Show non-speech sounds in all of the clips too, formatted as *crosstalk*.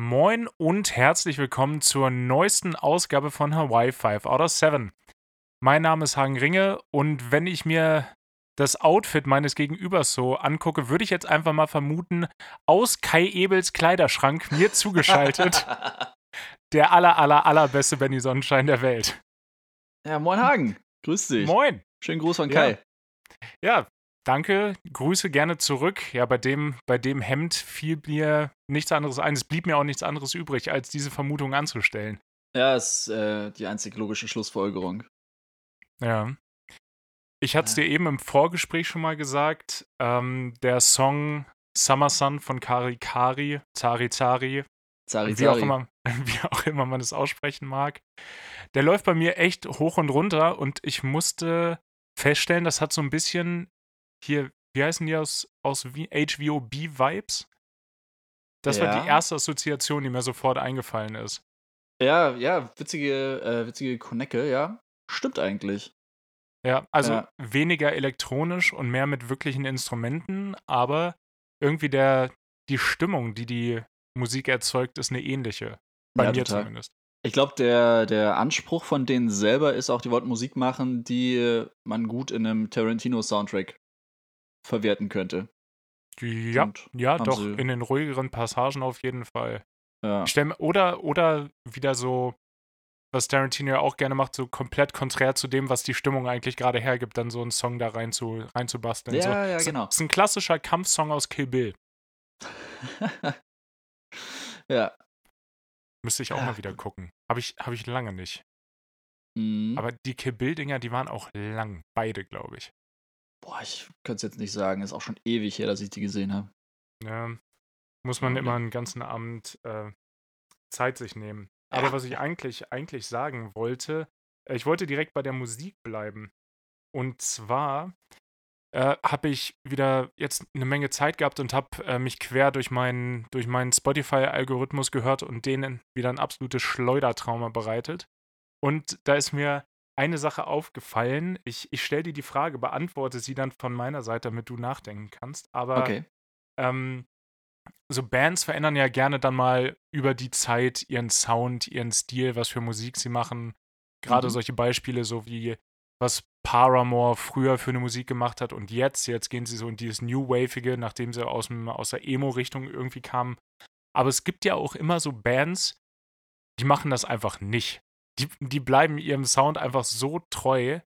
Moin und herzlich willkommen zur neuesten Ausgabe von Hawaii 5 out of 7. Mein Name ist Hagen Ringe und wenn ich mir das Outfit meines Gegenübers so angucke, würde ich jetzt einfach mal vermuten, aus Kai Ebels Kleiderschrank mir zugeschaltet, *laughs* der aller, aller, allerbeste Benny Sonnenschein der Welt. Ja, moin Hagen. Grüß dich. Moin. Schönen Gruß von Kai. Ja, danke. Grüße gerne zurück. Ja, bei dem, bei dem Hemd fiel mir nichts anderes ein. Es blieb mir auch nichts anderes übrig, als diese Vermutung anzustellen. Ja, ist äh, die einzig logische Schlussfolgerung. Ja. Ich hatte es dir eben im Vorgespräch schon mal gesagt. Ähm, der Song Summer Sun von Kari Kari, Zari Zari, Zari, wie, auch immer, *laughs* wie auch immer man es aussprechen mag, der läuft bei mir echt hoch und runter und ich musste feststellen, das hat so ein bisschen hier, wie heißen die aus, aus HVOB-Vibes? Das war Ja. die erste Assoziation, die mir sofort eingefallen ist. Ja, ja, witzige, äh, witzige Konecke, ja. Stimmt eigentlich. Ja, also Ja. weniger elektronisch und mehr mit wirklichen Instrumenten, aber irgendwie der, die Stimmung, die die Musik erzeugt, ist eine ähnliche. Bei Ja, mir total. zumindest. Ich glaube, der, der Anspruch von denen selber ist auch, die wollten Musik machen, die man gut in einem Tarantino-Soundtrack verwerten könnte. Ja, Und ja, doch, sie- in den ruhigeren Passagen auf jeden Fall. Ja. Stell, oder, oder wieder so, was Tarantino ja auch gerne macht, so komplett konträr zu dem, was die Stimmung eigentlich gerade hergibt, dann so einen Song da rein zu, reinzubasteln. so. Ja, ja, Das genau. ist ein klassischer Kampfsong aus Kill Bill. *laughs* ja. Müsste ich auch Ah, mal wieder gucken. Habe ich, hab ich lange nicht. Mhm. Aber die Kill Bill-Dinger, die waren auch lang. Beide, glaube ich. Boah, ich könnte es jetzt nicht sagen. Ist auch schon ewig her, dass ich die gesehen habe. Ja, muss man immer einen ganzen Abend äh, Zeit sich nehmen. Aber Ja. was ich eigentlich, eigentlich sagen wollte, äh, ich wollte direkt bei der Musik bleiben. Und zwar äh, habe ich wieder jetzt eine Menge Zeit gehabt und habe äh, mich quer durch meinen, durch meinen Spotify-Algorithmus gehört und denen wieder ein absolutes Schleudertrauma bereitet. Und da ist mir eine Sache aufgefallen. Ich, ich stelle dir die Frage, beantworte sie dann von meiner Seite, damit du nachdenken kannst. Aber Okay. ähm, so Bands verändern ja gerne dann mal über die Zeit ihren Sound, ihren Stil, was für Musik sie machen. Gerade Mhm. solche Beispiele, so wie was Paramore früher für eine Musik gemacht hat und jetzt, jetzt gehen sie so in dieses New Waveige, nachdem sie aus, dem, aus der Emo-Richtung irgendwie kamen. Aber es gibt ja auch immer so Bands, die machen das einfach nicht. Die, die bleiben ihrem Sound einfach so treu.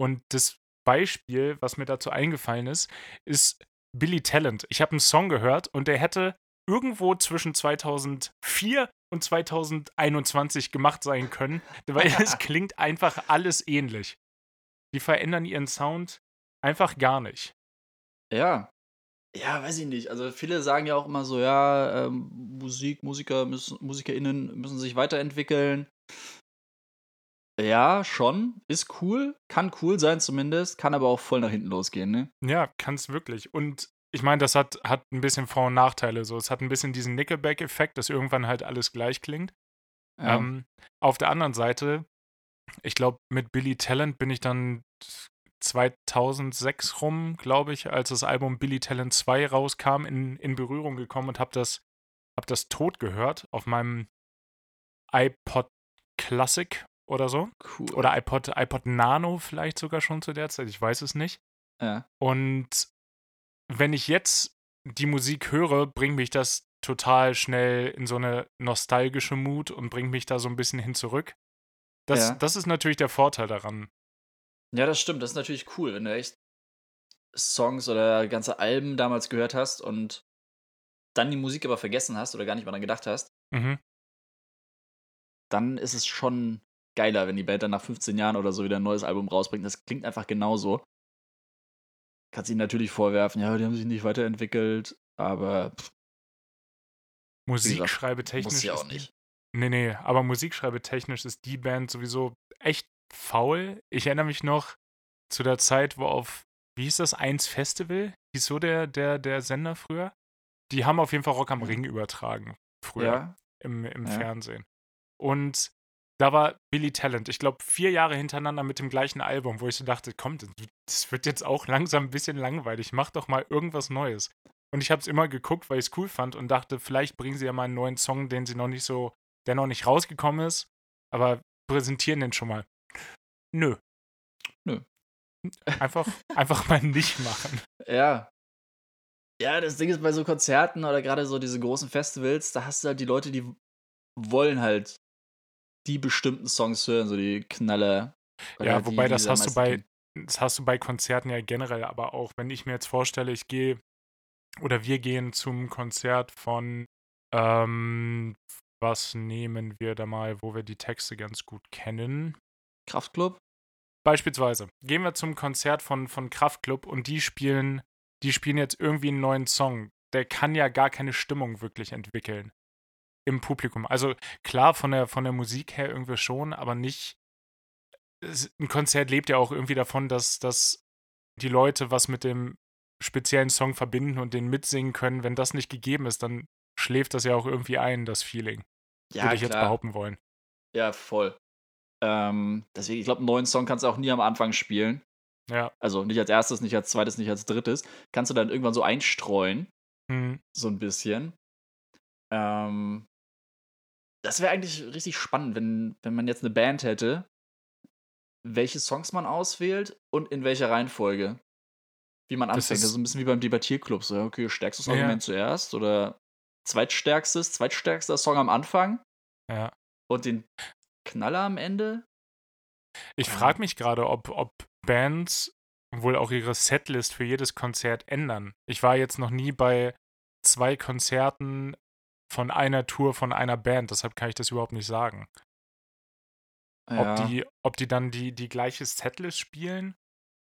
Und das Beispiel, was mir dazu eingefallen ist, ist Billy Talent. Ich habe einen Song gehört und der hätte irgendwo zwischen 2004 und 2021 gemacht sein können, weil es *laughs* klingt einfach alles ähnlich. Die verändern ihren Sound einfach gar nicht. Ja. Ja, weiß ich nicht. Also viele sagen ja auch immer so, ja, ähm, Musik, Musiker müssen, MusikerInnen müssen sich weiterentwickeln. Ja, schon. Ist cool. Kann cool sein zumindest. Kann aber auch voll nach hinten losgehen, ne? Ja, kann es wirklich. Und ich meine, das hat, hat ein bisschen Vor- und Nachteile. So. Es hat ein bisschen diesen Nickelback-Effekt, dass irgendwann halt alles gleich klingt. Ja. Ähm, auf der anderen Seite, ich glaube, mit Billy Talent bin ich dann 2006 rum, glaube ich, als das Album Billy Talent 2 rauskam, in, in Berührung gekommen und habe das, hab das tot gehört auf meinem iPod Classic oder so. cool. Oder iPod, iPod Nano vielleicht sogar schon zu der Zeit, ich weiß es nicht. ja. Und wenn ich jetzt die Musik höre, bringt mich das total schnell in so eine nostalgische Mut und bringt mich da so ein bisschen hin zurück. Das, Ja. das ist natürlich der Vorteil daran. ja, das stimmt. Das ist natürlich cool, wenn du echt Songs oder ganze Alben damals gehört hast und dann die Musik aber vergessen hast oder gar nicht mehr dran gedacht hast. Mhm. dann ist es schon geiler, wenn die Band dann nach 15 Jahren oder so wieder ein neues Album rausbringt. Das klingt einfach genauso. Kannst ihnen natürlich vorwerfen, ja, die haben sich nicht weiterentwickelt, aber pff, Musikschreibetechnisch. muss ja auch nicht. Nee, nee, aber musikschreibetechnisch ist die Band sowieso echt faul. Ich erinnere mich noch zu der Zeit, wo auf, wie hieß das, 1 Festival? Hieß so der, der, der Sender früher? Die haben auf jeden Fall Rock am. Ring übertragen. Früher. Ja, im, im Ja. Fernsehen. Und da war Billy Talent, ich glaube, vier Jahre hintereinander mit dem gleichen Album, wo ich so dachte, komm, das- wird jetzt auch *laughs* langsam ein bisschen langweilig. Mach doch mal irgendwas Neues. Und ich habe es immer geguckt, weil ich es cool fand und dachte, vielleicht bringen sie ja mal einen neuen Song, den sie noch nicht so, der noch nicht rausgekommen ist, aber präsentieren den schon mal. Nö. Nö. Einfach, *laughs* einfach mal nicht machen. Ja. Ja, das Ding ist bei so Konzerten oder gerade so diese großen Festivals, da hast du halt die Leute, die wollen halt die bestimmten Songs hören, so die Knaller. Ja, die, wobei das hast du bei, das hast du bei Konzerten ja generell, aber auch, wenn ich mir jetzt vorstelle, ich gehe oder wir gehen zum Konzert von, ähm, was nehmen wir da mal, wo wir die Texte ganz gut kennen? Kraftklub? Beispielsweise gehen wir zum Konzert von, von Kraftklub und die spielen, die spielen jetzt irgendwie einen neuen Song. Der kann ja gar keine Stimmung wirklich entwickeln im Publikum. Also klar, von der, von der Musik her irgendwie schon, aber nicht. Ein Konzert lebt ja auch irgendwie davon, dass, dass die Leute was mit dem speziellen Song verbinden und den mitsingen können. Wenn das nicht gegeben ist, dann schläft das ja auch irgendwie ein, das Feeling. Ja, würde ich jetzt klar. behaupten wollen. Ja, voll. Ähm, deswegen, ich glaube, einen neuen Song kannst du auch nie am Anfang spielen. Ja. Also nicht als erstes, nicht als zweites, nicht als drittes. Kannst du dann irgendwann so einstreuen, Hm. so ein bisschen. Ähm, das wäre eigentlich richtig spannend, wenn, wenn man jetzt eine Band hätte, welche Songs man auswählt und in welcher Reihenfolge. Wie man anfängt. Das ist- ist so ein bisschen wie beim Debattierclub. So, okay, stärkstes Ja. Argument zuerst oder zweitstärkstes, zweitstärkster Song am Anfang Ja. und den Knaller am Ende. Ich Ja. frage mich gerade, ob, ob Bands wohl auch ihre Setlist für jedes Konzert ändern. Ich war jetzt noch nie bei zwei Konzerten von einer Tour von einer Band, deshalb kann ich das überhaupt nicht sagen. Ja. Ob, die, ob die dann die, die gleiche Setlist spielen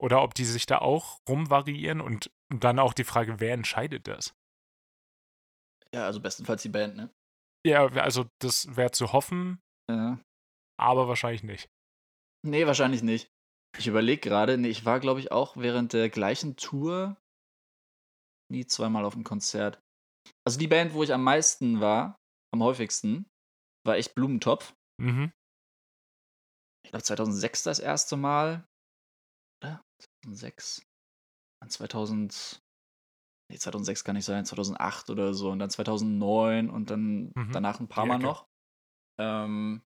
oder ob die sich da auch rumvariieren und dann auch die Frage, wer entscheidet das? ja, also bestenfalls die Band, ne? Ja, also das wäre zu hoffen, Ja. aber wahrscheinlich nicht. Nee, wahrscheinlich nicht. Ich überlege gerade, nee, ich war, glaube ich, auch während der gleichen Tour nie zweimal auf dem Konzert. Also die Band, wo ich am meisten war, am häufigsten, war echt Blumentopf. Mhm. Ich glaube 2006 das erste Mal. Oder? 2006. Dann 2000. Nee, 2006 kann nicht sein, 2008 oder so. Und dann 2009 und dann Mhm, danach ein paar Mal noch. Ähm,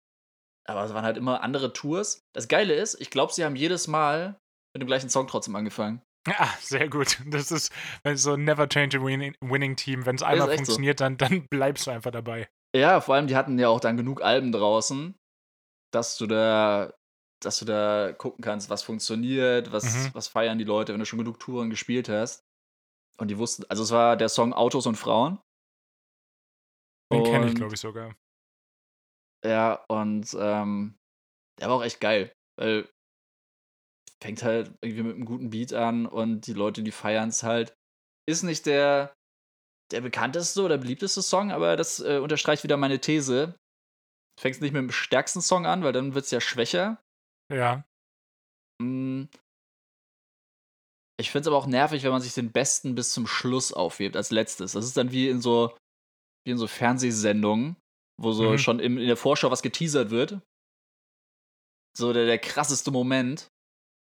aber es waren halt immer andere Tours. Das Geile ist, ich glaube, sie haben jedes Mal mit dem gleichen Song trotzdem angefangen. Ah, sehr gut. *laughs* Das ist so ein never change a winning, Team. Wenn es einmal echt so. funktioniert, dann, dann *laughs* bleibst du einfach dabei. Ja, vor allem, die hatten ja auch dann genug Alben draußen, dass du da, dass du da gucken kannst, was funktioniert, was, Mhm. was feiern die Leute, wenn du schon genug Touren gespielt hast. Und die wussten, also es war der Song Autos und Frauen. Den kenne ich, glaube ich, sogar. Ja, und ähm, der war auch echt geil, weil fängt halt irgendwie mit einem guten Beat an und die Leute, die feiern es halt. Ist nicht der, der bekannteste oder beliebteste Song, aber das äh, unterstreicht wieder meine These. Fängst nicht mit dem stärksten Song an, weil dann wird es ja schwächer. Ja. Mm. Ich finde es aber auch nervig, wenn man sich den besten bis zum Schluss aufhebt, als letztes. Das ist dann wie in so, wie in so Fernsehsendungen, wo so Mhm. schon im, in der Vorschau was geteasert wird. So der, der krasseste Moment,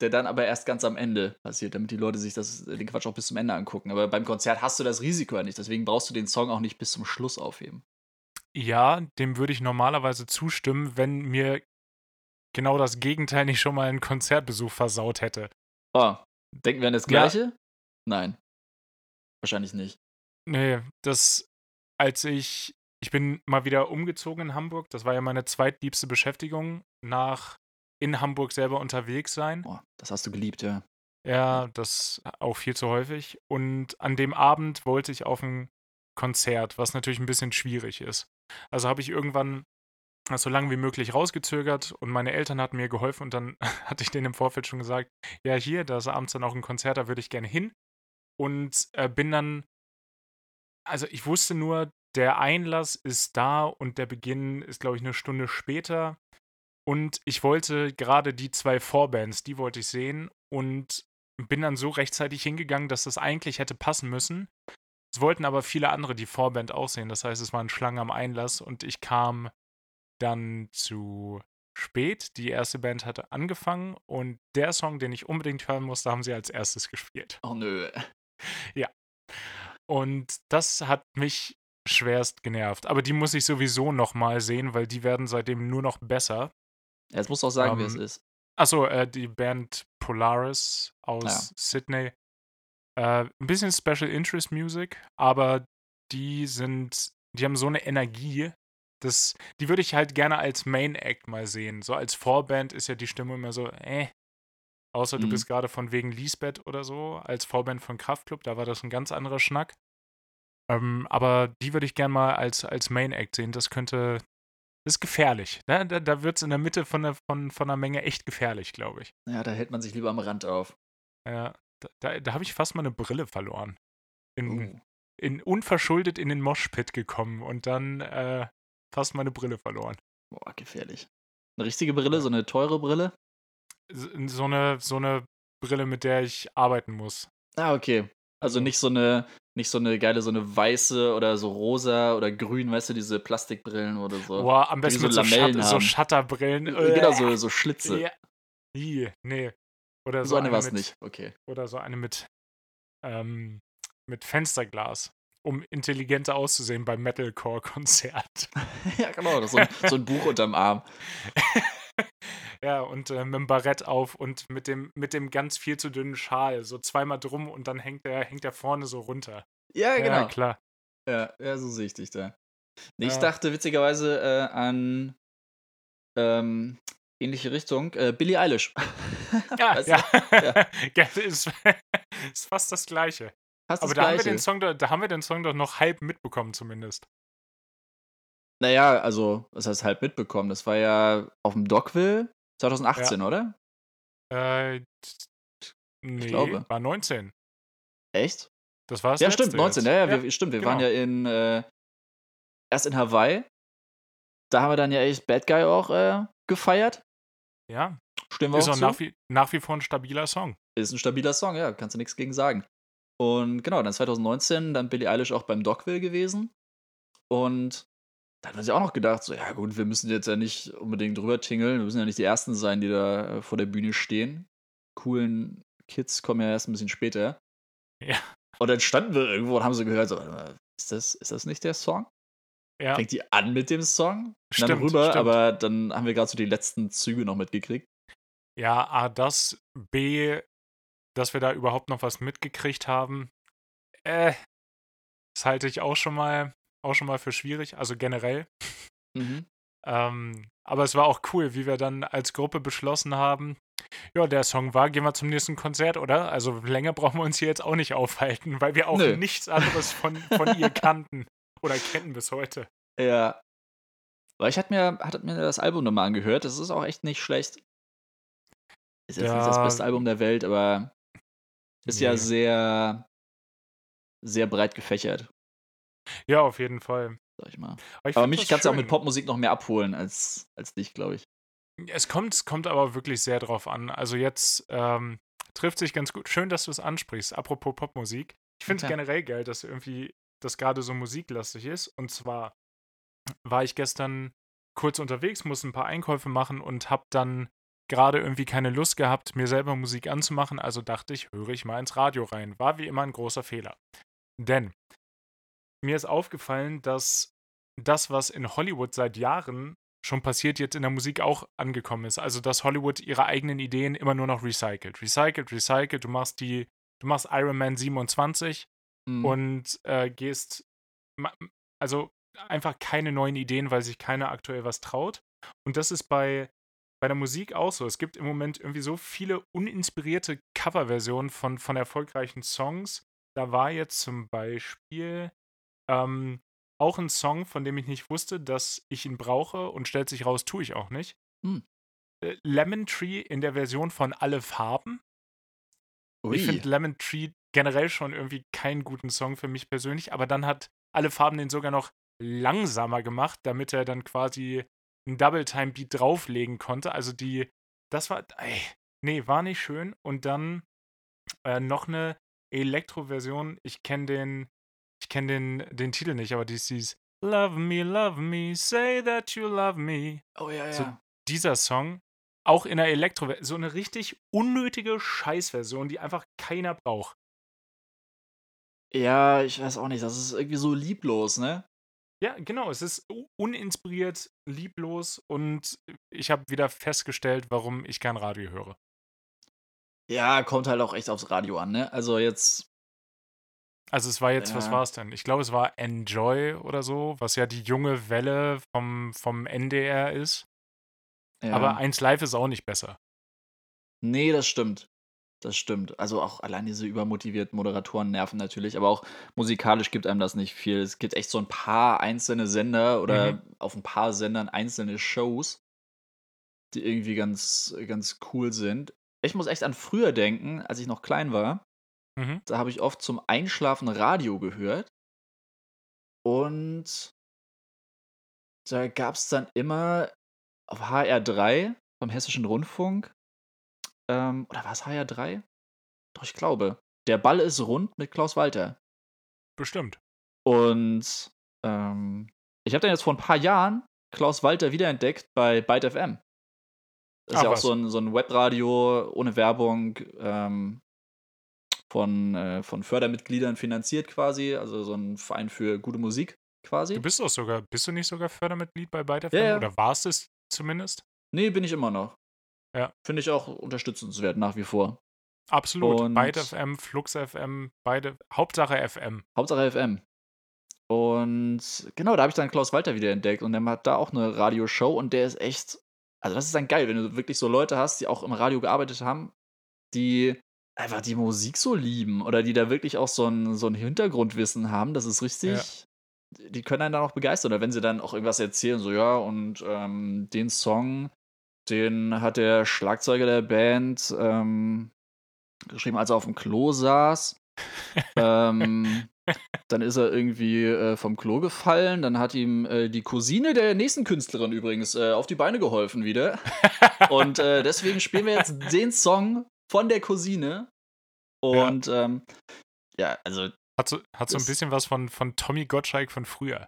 der dann aber erst ganz am Ende passiert, damit die Leute sich das, den Quatsch auch bis zum Ende angucken. Aber beim Konzert hast du das Risiko ja nicht, deswegen brauchst du den Song auch nicht bis zum Schluss aufheben. Ja, dem würde ich normalerweise zustimmen, wenn mir genau das Gegenteil nicht schon mal einen Konzertbesuch versaut hätte. Oh, denken wir an das Ja. Gleiche? Nein. Wahrscheinlich nicht. Nee, das, als ich, ich bin mal wieder umgezogen in Hamburg, das war ja meine zweitliebste Beschäftigung nach in Hamburg selber unterwegs sein. Oh, das hast du geliebt, ja. Ja, das auch viel zu häufig. Und an dem Abend wollte ich auf ein Konzert, was natürlich ein bisschen schwierig ist. Also habe ich irgendwann so lange wie möglich rausgezögert und meine Eltern hatten mir geholfen und dann *laughs* hatte ich denen im Vorfeld schon gesagt, ja hier, da ist abends dann auch ein Konzert, da würde ich gerne hin. Und äh, bin dann, also ich wusste nur, der Einlass ist da und der Beginn ist, glaube ich, eine Stunde später. Und ich wollte gerade die zwei Vorbands, die wollte ich sehen und bin dann so rechtzeitig hingegangen, dass das eigentlich hätte passen müssen. Es wollten aber viele andere die Vorband auch sehen. Das heißt, es waren Schlangen am Einlass und ich kam dann zu spät. Die erste Band hatte angefangen und der Song, den ich unbedingt hören musste, haben sie als erstes gespielt. Oh nö. *laughs* Und das hat mich schwerst genervt. Aber die muss ich sowieso nochmal sehen, weil die werden seitdem nur noch besser. Ja, jetzt musst du auch sagen, Ähm, wer es ist. Achso, äh, die Band Polaris aus Ja. Sydney. Äh, ein bisschen Special Interest Music, aber die sind, die haben so eine Energie, das, die würde ich halt gerne als Main Act mal sehen. So als Vorband ist ja die Stimme immer so, äh. Außer du Mhm. bist gerade von wegen Lisbeth oder so, als Vorband von Kraftklub, da war das ein ganz anderer Schnack. Ähm, aber die würde ich gerne mal als, als Main Act sehen. Das könnte, das ist gefährlich. Ne? Da, da wird es in der Mitte von der, von, von einer Menge echt gefährlich, glaube ich. Ja, da hält man sich lieber am Rand auf. Ja, da, da, da habe ich fast mal eine Brille verloren. In, Uh. in unverschuldet in den Moshpit gekommen und dann äh, fast meine Brille verloren. Boah, gefährlich. Eine richtige Brille, so eine teure Brille? S- So eine, so eine Brille, mit der ich arbeiten muss. Ah, okay. Also nicht so eine, nicht so eine geile, so eine weiße oder so rosa oder grün, weißt du, diese Plastikbrillen oder so. Boah, am besten so mit so, Lamellen Shut so. Shutterbrillen. Genau, so, so Schlitze. Ja. Nee. Oder So, so, eine war es mit, nicht. Okay. Oder so eine mit, ähm, mit Fensterglas, um intelligenter auszusehen beim Metalcore-Konzert. *laughs* ja, genau. So, ein, so ein Buch unterm Arm. *laughs* Ja, und äh, mit dem Barett auf und mit dem, mit dem ganz viel zu dünnen Schal. So zweimal drum und dann hängt der, hängt der vorne so runter. Ja, Ja, genau. klar. Ja, ja, so sehe ich dich da. Nee, Ich Ja. dachte witzigerweise äh, an ähm, ähnliche Richtung. Äh, Billie Eilish. *laughs* Ja, Weißt du? ja. *laughs* Ja. ja. ist, *laughs* ist fast das Gleiche. Hast Aber das da haben, wir Gleiche. den Song, doch- da haben wir den Song doch noch halb mitbekommen, zumindest. Naja, also, was heißt halb mitbekommen? Das war ja auf dem Dockville 2018, oder? Äh, nee, glaube. war 19. Echt? Das war das ja, stimmt, 19. jetzt. Ja, ja, Wir, stimmt. Wir waren genau. ja in, äh, erst in Hawaii. Da haben wir dann ja echt Bad Guy auch äh, gefeiert. ja. Stimmen wir Ist auch auch nach wie, nach wie vor ein stabiler Song. Ist ein stabiler Song, ja, kannst du nichts gegen sagen. Und genau, dann 2019 dann Billie Eilish auch beim Dockville gewesen. Und da hat sich auch noch gedacht, so, ja gut, wir müssen jetzt ja nicht unbedingt drüber tingeln, wir müssen ja nicht die Ersten sein, die da äh, vor der Bühne stehen. Coolen Kids kommen ja erst ein bisschen später. Ja. Und dann standen wir irgendwo und haben so gehört, so, ist das, ist das nicht der Song? Ja, Fängt die an mit dem Song? Und dann Stimmt, rüber, stimmt. aber dann haben wir gerade so die letzten Züge noch mitgekriegt. ja, A, das, B, dass wir da überhaupt noch was mitgekriegt haben. Äh, das halte ich auch schon mal, auch schon mal für schwierig, also generell. Mhm. Ähm, aber es war auch cool, wie wir dann als Gruppe beschlossen haben, ja, der Song war, gehen wir zum nächsten Konzert, oder? Also länger *laughs* brauchen wir uns hier jetzt auch nicht aufhalten, weil wir auch Nö. nichts anderes von, von ihr *laughs* kannten oder kennen bis heute. Ja. Weil ich hatte mir, hatte mir das Album nochmal angehört. Das ist auch echt nicht schlecht. Ist jetzt nicht das Ja. beste Album der Welt, aber ist ja Nee. sehr, sehr breit gefächert, Ja, auf jeden Fall. sag ich mal. ich Aber mich kannst du auch mit Popmusik noch mehr abholen als, als dich, glaube ich. Es kommt, es kommt aber wirklich sehr drauf an. Also jetzt ähm, trifft sich ganz gut. Schön, dass du es ansprichst. Apropos Popmusik. Ich finde es klar. generell geil, dass irgendwie das gerade so musiklastig ist. Und zwar war ich gestern kurz unterwegs, musste ein paar Einkäufe machen und habe dann gerade irgendwie keine Lust gehabt, mir selber Musik anzumachen. Also dachte ich, höre ich mal ins Radio rein. War wie immer ein großer Fehler. Denn mir ist aufgefallen, dass das, was in Hollywood seit Jahren schon passiert, jetzt in der Musik auch angekommen ist. Also, dass Hollywood ihre eigenen Ideen immer nur noch recycelt. Recycelt, recycelt. Du machst die, du machst Iron Man 27 Mhm. und äh, gehst, also einfach keine neuen Ideen, weil sich keiner aktuell was traut. Und das ist bei, bei der Musik auch so. Es gibt im Moment irgendwie so viele uninspirierte Coverversionen von, von erfolgreichen Songs. Da war jetzt zum Beispiel ähm, auch ein Song, von dem ich nicht wusste, dass ich ihn brauche und stellt sich raus, tue ich auch nicht. Hm. Äh, Lemon Tree in der Version von Alle Farben. Ui. Ich finde Lemon Tree generell schon irgendwie keinen guten Song für mich persönlich, aber dann hat Alle Farben den sogar noch langsamer gemacht, damit er dann quasi einen Double-Time-Beat drauflegen konnte. Also die, das war, ey, nee, war nicht schön. Und dann äh, noch eine Elektro-Version. Ich kenne den, kenne den, den Titel nicht, aber die ist dieses Love me, love me, say that you love me. oh ja, ja. so- Dieser Song, auch in der Elektro, so eine richtig unnötige Scheißversion, die einfach keiner braucht. Ja, ich weiß auch nicht, das ist irgendwie so lieblos, ne? Ja, genau, es ist uninspiriert, lieblos und ich habe wieder festgestellt, warum ich kein Radio höre. Ja, kommt halt auch echt aufs Radio an, ne? Also jetzt. Also es war jetzt, ja. was war es denn? Ich glaube, es war Enjoy oder so, was ja die junge Welle vom, vom NDR ist. Ja. Aber 1 Live ist auch nicht besser. Nee, das stimmt. Das stimmt. Also auch allein diese übermotivierten Moderatoren nerven natürlich, aber auch musikalisch gibt einem das nicht viel. Es gibt echt so ein paar einzelne Sender oder mhm. auf ein paar Sendern einzelne Shows, die irgendwie ganz, ganz cool sind. Ich muss echt an früher denken, als ich noch klein war. Mhm. Da habe ich oft zum Einschlafen Radio gehört. Und da gab es dann immer auf HR3 vom Hessischen Rundfunk ähm, oder war es HR3? Doch, ich glaube. Der Ball ist rund mit Klaus Walter. Bestimmt. Und ähm, ich habe dann jetzt vor ein paar Jahren Klaus Walter wiederentdeckt bei Byte FM. Das ist Ach, ja auch so ein, so ein Webradio ohne Werbung ähm, von, äh, von Fördermitgliedern finanziert quasi. Also so ein Verein für gute Musik quasi. Du bist doch sogar, bist du nicht sogar Fördermitglied bei Byte? Ja, ja. Oder warst es zumindest? Nee, bin ich immer noch. Ja. Finde ich auch unterstützenswert nach wie vor. Absolut. Und Byte FM, Flux FM, beide. Hauptsache FM. Hauptsache FM. Und genau, da habe ich dann Klaus Walter wieder entdeckt und der hat da auch eine Radioshow und der ist echt. Also, das ist dann geil, wenn du wirklich so Leute hast, die auch im Radio gearbeitet haben, die einfach die Musik so lieben oder die da wirklich auch so ein, so ein Hintergrundwissen haben. Das ist richtig. Ja. Die können einen dann auch begeistern. Oder wenn sie dann auch irgendwas erzählen, so ja, und ähm, den Song, den hat der Schlagzeuger der Band ähm, geschrieben, als er auf dem Klo saß. *laughs* ähm, dann ist er irgendwie äh, vom Klo gefallen. Dann hat ihm äh, die Cousine der nächsten Künstlerin übrigens äh, auf die Beine geholfen wieder. *laughs* Und äh, deswegen spielen wir jetzt den Song von der Cousine. Und ja, ähm, ja also. Hat so, hat so ein bisschen was von, von Tommy Gottschalk von früher.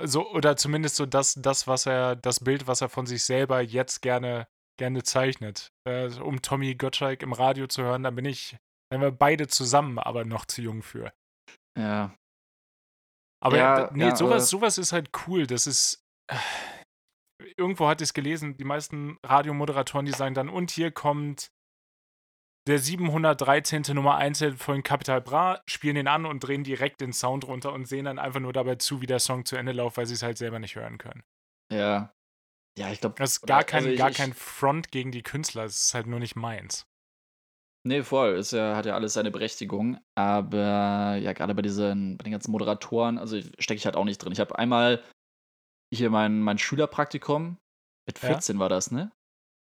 So, oder zumindest so das, das, was er, das Bild, was er von sich selber jetzt gerne, gerne zeichnet. Äh, um Tommy Gottschalk im Radio zu hören, da bin ich, dann wir beide zusammen, aber noch zu jung für. Ja. Aber ja, nee, ja, sowas, sowas ist halt cool. Das ist. Äh, irgendwo hatte ich es gelesen, die meisten Radiomoderatoren, die sagen dann, und hier kommt der 713. Nummer 1 von Capital Bra, spielen den an und drehen direkt den Sound runter und sehen dann einfach nur dabei zu, wie der Song zu Ende läuft, weil sie es halt selber nicht hören können. Ja. Ja, ich glaube. Das ist gar, kein, also ich, gar kein Front gegen die Künstler, es ist halt nur nicht meins. Nee, voll. Ist ja, hat ja alles seine Berechtigung. Aber ja, gerade bei diesen, bei den ganzen Moderatoren, also stecke ich halt auch nicht drin. Ich habe einmal hier mein, mein Schülerpraktikum, mit 14 ja? war das, ne?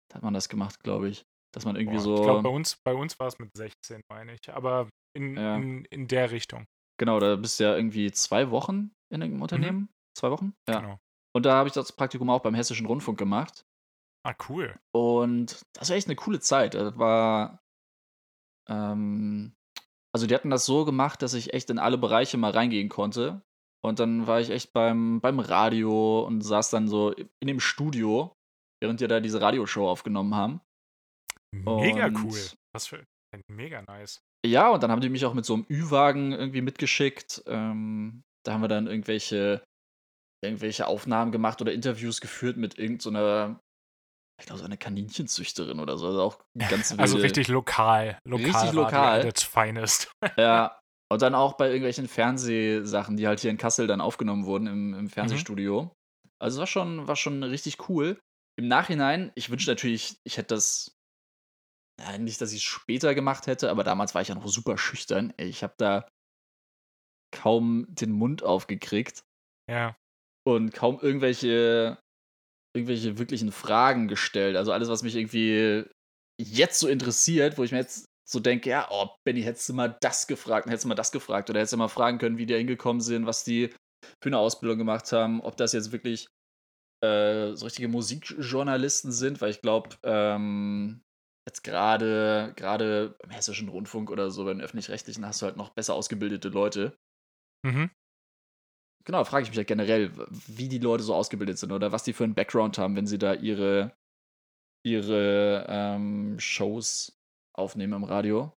Da hat man das gemacht, glaube ich. Dass man irgendwie Boah, so. Ich glaube, bei uns, bei uns war es mit 16, meine ich. Aber in, ja. in, in der Richtung. Genau, da bist du ja irgendwie zwei Wochen in einem Unternehmen. Mhm. Zwei Wochen? Ja. Genau. Und da habe ich das Praktikum auch beim Hessischen Rundfunk gemacht. Ah, cool. Und das war echt eine coole Zeit. Das war. Ähm, also, die hatten das so gemacht, dass ich echt in alle Bereiche mal reingehen konnte. Und dann war ich echt beim, beim Radio und saß dann so in dem Studio, während die da diese Radioshow aufgenommen haben. Mega und, cool. Was für mega nice. Ja, und dann haben die mich auch mit so einem Ü-Wagen irgendwie mitgeschickt. Ähm, da haben wir dann irgendwelche, irgendwelche Aufnahmen gemacht oder Interviews geführt mit irgendeiner, so ich glaube, so eine Kaninchenzüchterin oder so. Also auch ganz *laughs* Also richtig lokal. lokal richtig lokal. That's finest. ja. *laughs* Und dann auch bei irgendwelchen Fernsehsachen, die halt hier in Kassel dann aufgenommen wurden im, im mhm. Fernsehstudio. Mhm. Also es war schon, war schon richtig cool. Im Nachhinein, ich wünsche natürlich, ich hätte das nicht, dass ich es später gemacht hätte, aber damals war ich ja noch super schüchtern. Ich habe da kaum den Mund aufgekriegt. Ja. Und kaum irgendwelche, irgendwelche wirklichen Fragen gestellt. Also alles, was mich irgendwie jetzt so interessiert, wo ich mir jetzt so denke, ja, oh, Benny, hättest du mal das gefragt, hättest du mal das gefragt oder hättest du mal fragen können, wie die hingekommen sind, was die für eine Ausbildung gemacht haben, ob das jetzt wirklich äh, so richtige Musikjournalisten sind, weil ich glaube, ähm, jetzt gerade gerade im Hessischen Rundfunk oder so, beim Öffentlich-Rechtlichen hast du halt noch besser ausgebildete Leute. Mhm. Genau, frage ich mich halt generell, wie die Leute so ausgebildet sind oder was die für einen Background haben, wenn sie da ihre, ihre ähm, Shows aufnehmen im Radio.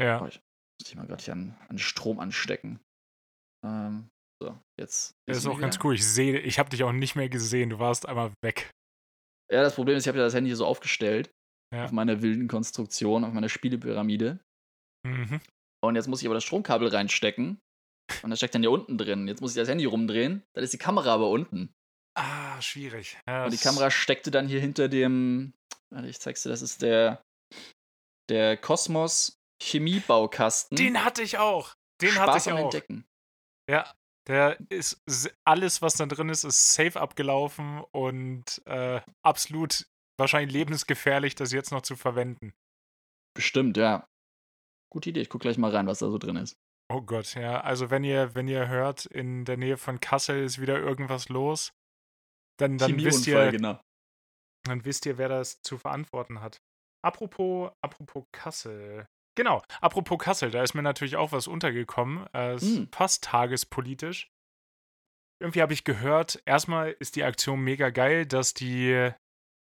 Ja. Muss ich mal gerade hier an, an Strom anstecken. Ähm, so, jetzt. Das ist auch ganz cool. Ich sehe, ich habe dich auch nicht mehr gesehen. Du warst einmal weg. Ja, das Problem ist, ich habe ja das Handy so aufgestellt. Ja. Auf meiner wilden Konstruktion, auf meiner Spielepyramide. Mhm. Und jetzt muss ich aber das Stromkabel reinstecken. Und das steckt dann hier unten drin. Jetzt muss ich das Handy rumdrehen. Dann ist die Kamera aber unten. Ah, schwierig. Ja, Und die Kamera steckte dann hier hinter dem. Warte, ich zeig's dir, das ist der. Der Kosmos Chemiebaukasten. Den hatte ich auch. Den Spaß hatte ich am auch. Entdecken. Ja, der ist alles, was da drin ist, ist safe abgelaufen und äh, absolut wahrscheinlich lebensgefährlich, das jetzt noch zu verwenden. Bestimmt, ja. Gute Idee. Ich guck gleich mal rein, was da so drin ist. Oh Gott, ja. Also wenn ihr, wenn ihr hört, in der Nähe von Kassel ist wieder irgendwas los, dann, dann wisst ihr, genau. dann wisst ihr, wer das zu verantworten hat. Apropos, apropos Kassel. Genau, apropos Kassel, da ist mir natürlich auch was untergekommen. Äh, ist Hm. fast tagespolitisch. Irgendwie habe ich gehört, erstmal ist die Aktion mega geil, dass die,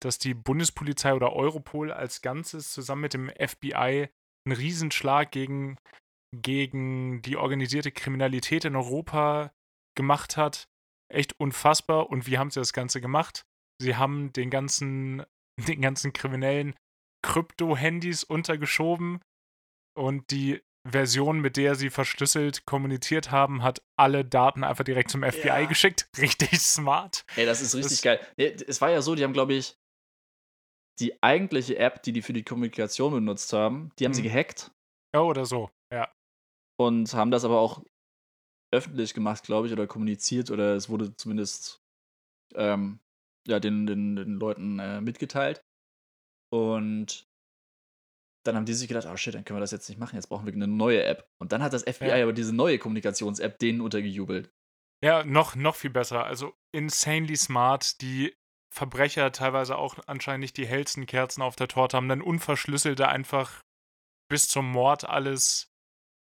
dass die Bundespolizei oder Europol als Ganzes zusammen mit dem FBI einen Riesenschlag gegen, gegen die organisierte Kriminalität in Europa gemacht hat. Echt unfassbar. Und wie haben sie das Ganze gemacht? Sie haben den ganzen, *laughs* den ganzen Kriminellen Krypto-Handys untergeschoben und die Version, mit der sie verschlüsselt kommuniziert haben, hat alle Daten einfach direkt zum FBI Ja. geschickt. *laughs* Richtig smart. Ey, das ist richtig Das- geil. Nee, es war ja so, die haben, glaube ich, die eigentliche App, die die für die Kommunikation benutzt haben, die haben sie Mhm. gehackt Ja, oder so. Ja. und haben das aber auch öffentlich gemacht, glaube ich, oder kommuniziert oder es wurde zumindest ähm, ja, den, den, den Leuten äh, mitgeteilt. Und dann haben die sich gedacht, oh shit, dann können wir das jetzt nicht machen, jetzt brauchen wir eine neue App. Und dann hat das FBI Ja. aber diese neue Kommunikations-App denen untergejubelt. Ja, noch, noch viel besser. Also insanely smart. Die Verbrecher teilweise auch anscheinend nicht die hellsten Kerzen auf der Torte haben dann unverschlüsselte einfach bis zum Mord alles,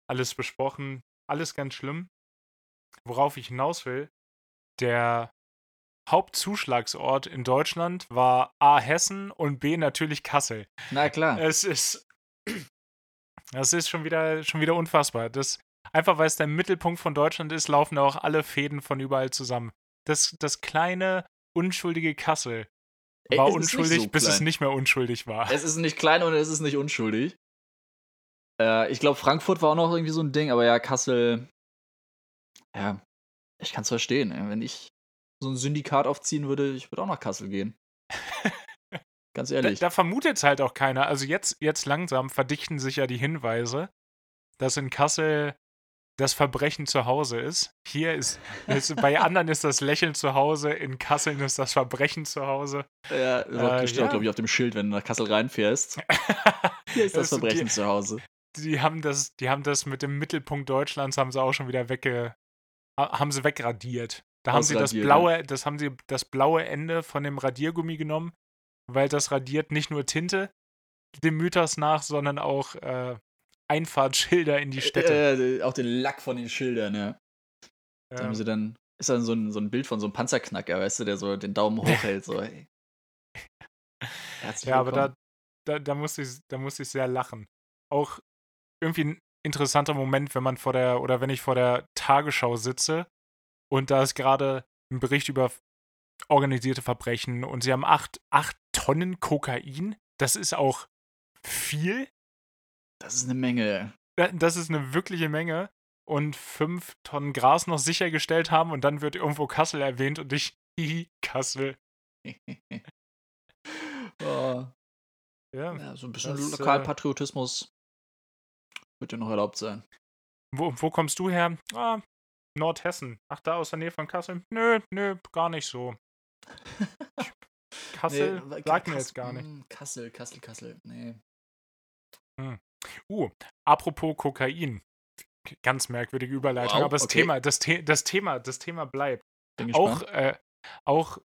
alles besprochen. Alles ganz schlimm. Worauf ich hinaus will, der Hauptzuschlagsort in Deutschland war A. Hessen und B. natürlich Kassel. Na klar. Es ist. Das ist schon wieder, schon wieder unfassbar. Das, einfach weil es der Mittelpunkt von Deutschland ist, laufen da auch alle Fäden von überall zusammen. Das, das kleine, unschuldige Kassel Ey, war nicht unschuldig, so bis es nicht mehr unschuldig war. Es ist nicht klein und es ist nicht unschuldig. Äh, ich glaube, Frankfurt war auch noch irgendwie so ein Ding, aber ja, Kassel. Ja, ich kann es verstehen. ey. Wenn ich so ein Syndikat aufziehen würde, ich würde auch nach Kassel gehen. *laughs* Ganz Da, ehrlich. da vermutet es halt auch keiner. Also jetzt, jetzt langsam verdichten sich ja die Hinweise, dass in Kassel das Verbrechen zu Hause ist. Hier ist, ist bei anderen ist das Lächeln zu Hause, in Kassel ist das Verbrechen zu Hause. ja, Äh, steht ja. auch, glaube ich, auf dem Schild, wenn du nach Kassel reinfährst. *laughs* Hier ist das Also die- Verbrechen zu Hause. die haben das, die haben das mit dem Mittelpunkt Deutschlands haben sie auch schon wieder wegge, ha- haben sie wegradiert. Da haben sie das blaue, das haben sie das blaue Ende von dem Radiergummi genommen, weil das radiert nicht nur Tinte dem Mythos nach, sondern auch äh, Einfahrtschilder in die Städte. Äh, auch den Lack von den Schildern, ja. Da haben sie dann. Ist dann so ein, so ein Bild von so einem Panzerknacker, weißt du, der so den Daumen *laughs* hochhält, so, ey. Herzlich ja, aber da, da, da musste ich, da musste ich sehr lachen. Auch irgendwie ein interessanter Moment, wenn man vor der, oder wenn ich vor der Tagesschau sitze und da ist gerade ein Bericht über organisierte Verbrechen und sie haben acht, acht Tonnen Kokain. Das ist auch viel. Das ist eine Menge. Da- Das ist eine wirkliche Menge. Und fünf Tonnen Gras noch sichergestellt haben und dann wird irgendwo Kassel erwähnt und ich, *laughs* Kassel. *laughs* oh. Ja. Ja, so ein bisschen Das, äh, Lokalpatriotismus wird ja noch erlaubt sein. Wo, wo kommst du her? Ah, Nordhessen. Ach, da aus der Nähe von Kassel? Nö, nö, gar nicht so. *laughs* Kassel Nee, sagt mir jetzt gar nicht. mm, Kassel, Kassel, Kassel. Nee. Uh, apropos Kokain. Ganz merkwürdige Überleitung, Wow, aber das okay. Thema, das, The das Thema, das Thema bleibt. Auch, äh, auch,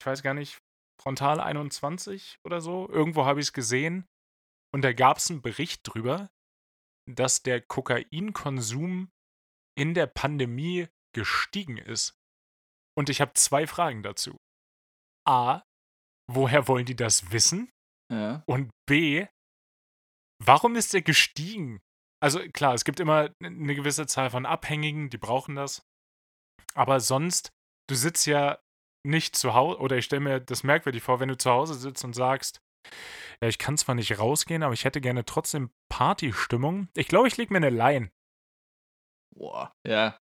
ich weiß gar nicht, Frontal 21 oder so, irgendwo habe ich es gesehen. Und da gab es einen Bericht drüber, dass der Kokainkonsum in der Pandemie gestiegen ist. Und ich habe zwei Fragen dazu. A, woher wollen die das wissen? ja. Und B, warum ist er gestiegen? also klar, es gibt immer eine gewisse Zahl von Abhängigen, die brauchen das. Aber sonst, du sitzt ja nicht zu Hause, oder ich stelle mir das merkwürdig vor, wenn du zu Hause sitzt und sagst, ja, ich kann zwar nicht rausgehen, aber ich hätte gerne trotzdem Partystimmung. Ich glaube, ich lege mir eine Line. Boah, ja.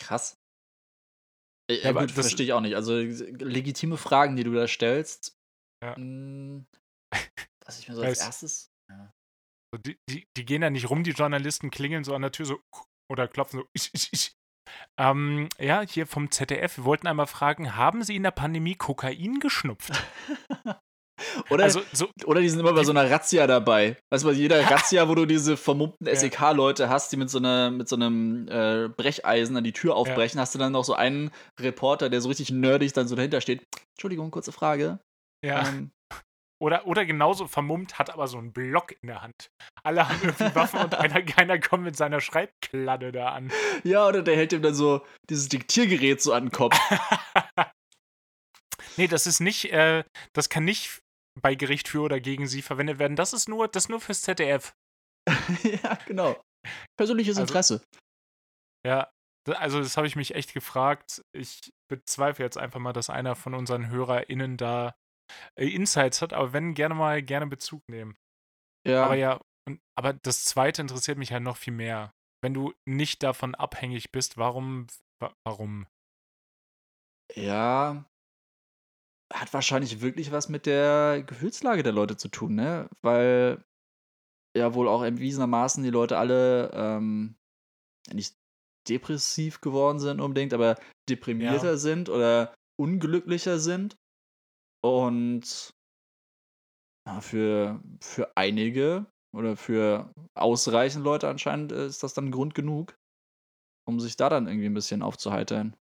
Krass. Äh, ja, gut, verstehe ich auch nicht. Also legitime Fragen, die du da stellst. Ja. Mh, hm, *laughs* was ich mir so als erstes. Ja. Die, die, die, gehen ja nicht rum, die Journalisten klingeln so an der Tür so *laughs* oder klopfen so. *laughs* Ähm, ja, hier vom ZDF. Wir wollten einmal fragen, haben Sie in der Pandemie Kokain geschnupft? *laughs* Oder, also, so, oder die sind immer bei so einer Razzia dabei. Weißt du, bei jeder Razzia, wo du diese vermummten SEK-Leute hast, die mit so, einer, mit so einem äh, Brecheisen an die Tür aufbrechen, ja. hast du dann noch so einen Reporter, der so richtig nerdig dann so dahinter steht. Entschuldigung, kurze Frage. Ja. Ähm, oder, oder genauso vermummt, hat aber so einen Block in der Hand. Alle haben irgendwie *laughs* Waffen und einer, keiner kommt mit seiner Schreibkladde da an. Ja, oder der hält ihm dann so dieses Diktiergerät so an den Kopf. *laughs* nee, das ist nicht, äh, das kann nicht bei Gericht für oder gegen sie verwendet werden. Das ist nur, das ist nur fürs ZDF. *laughs* ja, genau. Persönliches also, Interesse. Ja, also das habe ich mich echt gefragt. Ich bezweifle jetzt einfach mal, dass einer von unseren HörerInnen da Insights hat, aber wenn gerne mal gerne Bezug nehmen. Ja. Aber ja, und, aber das zweite interessiert mich halt noch viel mehr. Wenn du nicht davon abhängig bist, warum, warum? Ja, hat wahrscheinlich wirklich was mit der Gefühlslage der Leute zu tun, ne? Weil ja wohl auch erwiesenermaßen die Leute alle ähm, nicht depressiv geworden sind unbedingt, aber deprimierter ja. sind oder unglücklicher sind. Und für, für einige oder für ausreichend Leute anscheinend ist das dann Grund genug, um sich da dann irgendwie ein bisschen aufzuheitern.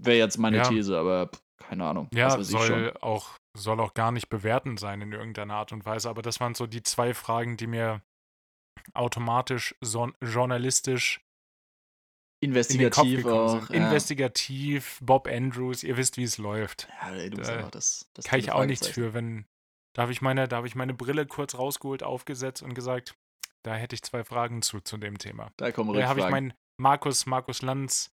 Wäre jetzt meine ja. These, aber keine Ahnung. Ja, soll auch, soll auch gar nicht bewertend sein in irgendeiner Art und Weise. Aber das waren so die zwei Fragen, die mir automatisch so journalistisch Investigativ auch. Ja. Investigativ, Bob Andrews, ihr wisst, wie es läuft. Ja, ey, du bist da, das, das Kann ich auch nichts für, wenn. Da habe ich, meine, hab ich meine Brille kurz rausgeholt, aufgesetzt und gesagt, da hätte ich zwei Fragen zu, zu dem Thema. Da kommen Rückfragen. Da habe ich meinen Markus, Markus Lanz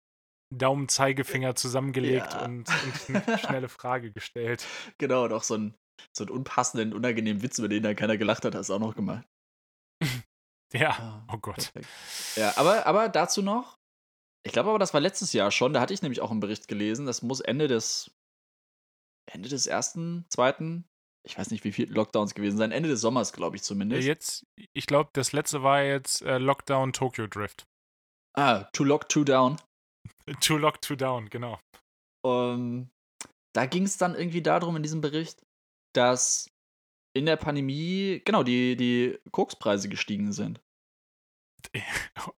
Daumen-Zeigefinger zusammengelegt ja. und, und, *laughs* eine schnelle Frage gestellt. Genau, und auch so einen, so einen unpassenden, unangenehmen Witz, über den dann keiner gelacht hat, hast du auch noch gemacht. *laughs* ja, ah, oh Gott. Perfekt. Ja, aber, aber dazu noch, ich glaube aber, das war letztes Jahr schon. Da hatte ich nämlich auch einen Bericht gelesen. Das muss Ende des Ende des ersten, zweiten, ich weiß nicht, wie viele Lockdowns gewesen sein. Ende des Sommers, glaube ich zumindest. Jetzt, ich glaube, das letzte war jetzt äh, Lockdown Tokyo Drift. Ah, Too Lock, Too Down. *laughs* Too Lock, Too Down, genau. Um, da ging es dann irgendwie darum in diesem Bericht, dass in der Pandemie, genau, die, die Kokspreise gestiegen sind. *laughs*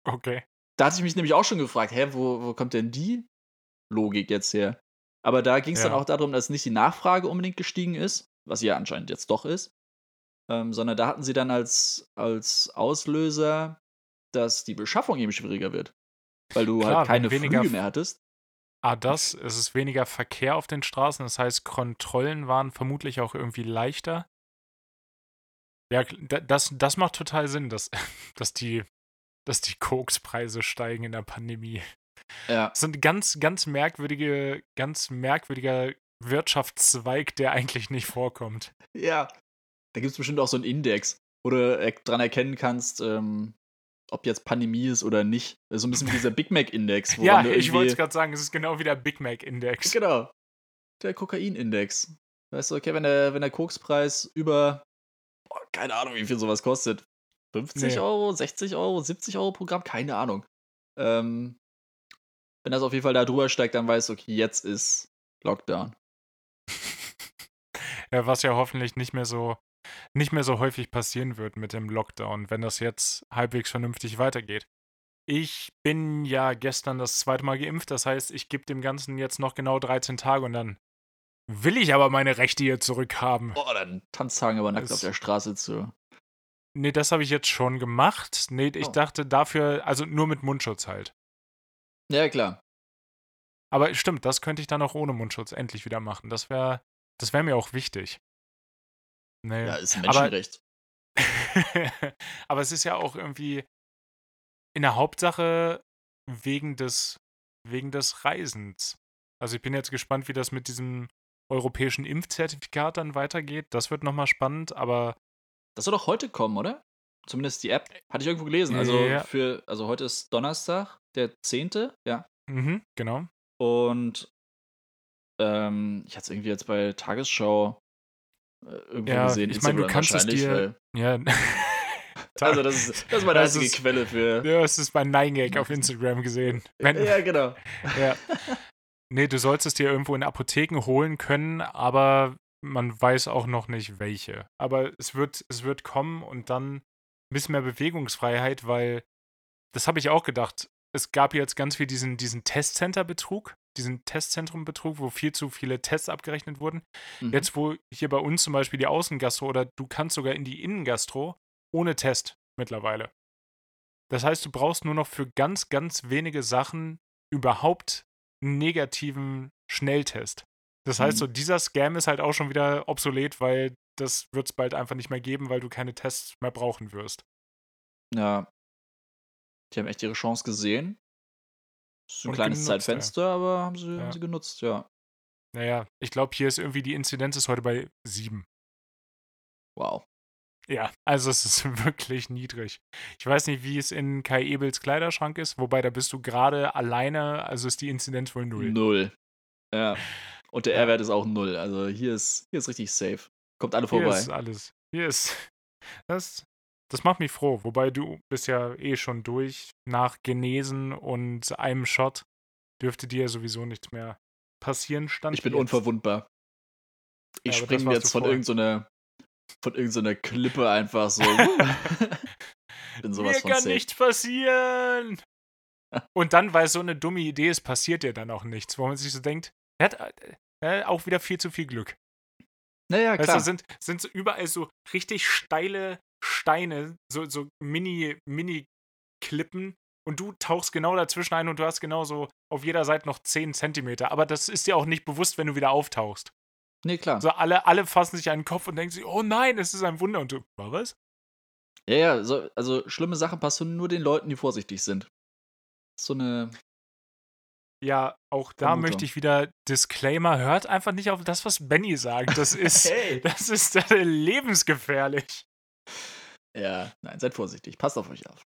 Okay. Da hatte ich mich nämlich auch schon gefragt, hä, wo, wo kommt denn die Logik jetzt her? Aber da ging es ja. dann auch darum, dass nicht die Nachfrage unbedingt gestiegen ist, was ja anscheinend jetzt doch ist, ähm, sondern da hatten sie dann als, als Auslöser, dass die Beschaffung eben schwieriger wird. Weil du Klar, halt keine Flüge mehr hattest. Ah, das, es ist weniger Verkehr auf den Straßen, das heißt, Kontrollen waren vermutlich auch irgendwie leichter. Ja, das, das macht total Sinn, dass, *laughs* dass die dass die Kokspreise steigen in der Pandemie. Ja. Das sind ganz, ganz merkwürdige, ganz merkwürdiger Wirtschaftszweig, der eigentlich nicht vorkommt. Ja. Da gibt es bestimmt auch so einen Index, wo du dran erkennen kannst, ähm, ob jetzt Pandemie ist oder nicht. So ein bisschen wie dieser Big Mac-Index. ja, ich wollte es gerade sagen, es ist genau wie der Big Mac-Index. Genau. Der Kokain-Index. Weißt du, okay, wenn der, wenn der Kokspreis über, boah, keine Ahnung, wie viel sowas kostet, 50 nee. Euro, 60 Euro, 70 Euro pro Gramm, keine Ahnung. Ähm, wenn das auf jeden Fall da drüber steigt, dann weißt du, okay, jetzt ist Lockdown. *laughs* ja, was ja hoffentlich nicht mehr so nicht mehr so häufig passieren wird mit dem Lockdown, wenn das jetzt halbwegs vernünftig weitergeht. Ich bin ja gestern das zweite Mal geimpft, das heißt, ich gebe dem Ganzen jetzt noch genau 13 Tage und dann will ich aber meine Rechte hier zurückhaben. Boah, dann Tanztagen aber nackt auf der Straße zu. Nee, das habe ich jetzt schon gemacht. Nee, ich oh. dachte dafür, also nur mit Mundschutz halt. Ja, klar. Aber stimmt, das könnte ich dann auch ohne Mundschutz endlich wieder machen. Das wäre das wär mir auch wichtig. Nee. Ja, ist ein Menschenrecht. Aber, *laughs* aber es ist ja auch irgendwie, in der Hauptsache wegen des, wegen des Reisens. Also ich bin jetzt gespannt, wie das mit diesem europäischen Impfzertifikat dann weitergeht. Das wird nochmal spannend, aber. Das soll doch heute kommen, oder? Zumindest die App. Hatte ich irgendwo gelesen. Also Ja. für, also heute ist Donnerstag, der 10. Ja. Mhm, genau. Und ähm, ich hatte es irgendwie jetzt bei Tagesschau äh, irgendwo Ja, gesehen. ich meine, du kannst es dir- Ja. *laughs* Also das ist, das ist meine Das einzige ist- Quelle für. ja, es ist bei 9gag auf Instagram gesehen. Wenn, Ja, genau. Ja. Nee, du sollst es dir irgendwo in Apotheken holen können, aber man weiß auch noch nicht welche. Aber es wird, es wird kommen und dann ein bisschen mehr Bewegungsfreiheit, weil das habe ich auch gedacht. Es gab jetzt ganz viel diesen, diesen Testcenter-Betrug, diesen Testzentrum-Betrug, wo viel zu viele Tests abgerechnet wurden. Mhm. Jetzt, wo hier bei uns zum Beispiel die Außengastro oder du kannst sogar in die Innengastro ohne Test mittlerweile. Das heißt, du brauchst nur noch für ganz, ganz wenige Sachen überhaupt einen negativen Schnelltest. Das heißt, Mhm. so dieser Scam ist halt auch schon wieder obsolet, weil das wird es bald einfach nicht mehr geben, weil du keine Tests mehr brauchen wirst. Ja. Die haben echt ihre Chance gesehen. Ist ein Und kleines genutzt, ja. Zeitfenster, aber haben sie, Ja. haben sie genutzt, ja. Naja, ich glaube, hier ist irgendwie die Inzidenz ist heute bei sieben. Wow. Ja, also es ist *laughs* wirklich niedrig. Ich weiß nicht, wie es in Kai Ebels Kleiderschrank ist, wobei da bist du gerade alleine, also ist die Inzidenz wohl null. Null. Ja. Und der. R-Wert ist auch null. Also hier ist, hier ist richtig safe. Kommt alle Hier vorbei. ist alles. Hier ist. *laughs* Das, das macht mich froh. Wobei du bist ja eh schon durch. Nach Genesen und einem Shot dürfte dir sowieso nichts mehr passieren. Stand Ich bin jetzt. unverwundbar. Ich Ja, springe jetzt von irgendeiner von irgendeiner Klippe einfach so. *laughs* *laughs* bin sowas Mir von kann safe. nichts passieren. Und dann, weil so eine dumme Idee ist, passiert dir dann auch nichts, wo man sich so denkt, er hat äh, auch wieder viel zu viel Glück. Naja, klar. du, sind, sind so überall so richtig steile Steine, so, so Mini, Mini-Klippen und du tauchst genau dazwischen ein und du hast genau so auf jeder Seite noch 10 Zentimeter. Aber das ist dir auch nicht bewusst, wenn du wieder auftauchst. nee, klar. So alle, alle fassen sich an den Kopf und denken sich, oh nein, es ist ein Wunder. Und du, war was? Ja, ja, so, also schlimme Sachen passieren nur den Leuten, die vorsichtig sind. So eine. Ja, auch da Vermutung. möchte ich wieder Disclaimer, hört einfach nicht auf das, was Benny sagt. Das *laughs* ist, Hey! das ist äh, lebensgefährlich. Ja, nein, seid vorsichtig. Passt auf euch auf.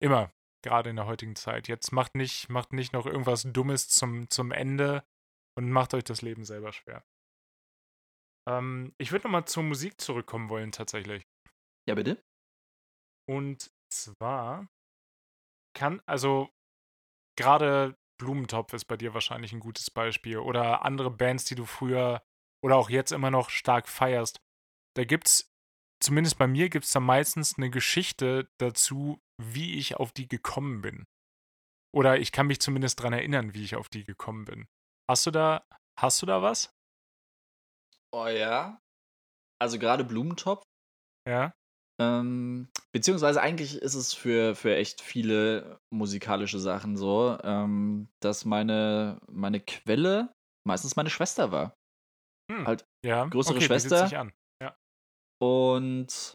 Immer, gerade in der heutigen Zeit. Jetzt macht nicht, macht nicht noch irgendwas Dummes zum, zum Ende und macht euch das Leben selber schwer. Ähm, ich würde nochmal zur Musik zurückkommen wollen, tatsächlich. Ja, bitte? Und zwar kann, also gerade Blumentopf ist bei dir wahrscheinlich ein gutes Beispiel oder andere Bands, die du früher oder auch jetzt immer noch stark feierst. Da gibt's, zumindest bei mir, gibt's da meistens eine Geschichte dazu, wie ich auf die gekommen bin. Oder ich kann mich zumindest dran erinnern, wie ich auf die gekommen bin. Hast du da, hast du da was? Oh ja. Also gerade Blumentopf. Ja? Ähm, beziehungsweise eigentlich ist es für, für echt viele musikalische Sachen so, ähm, dass meine, meine Quelle meistens meine Schwester war. Hm. Halt Ja. größere okay, Schwester. sich an. Und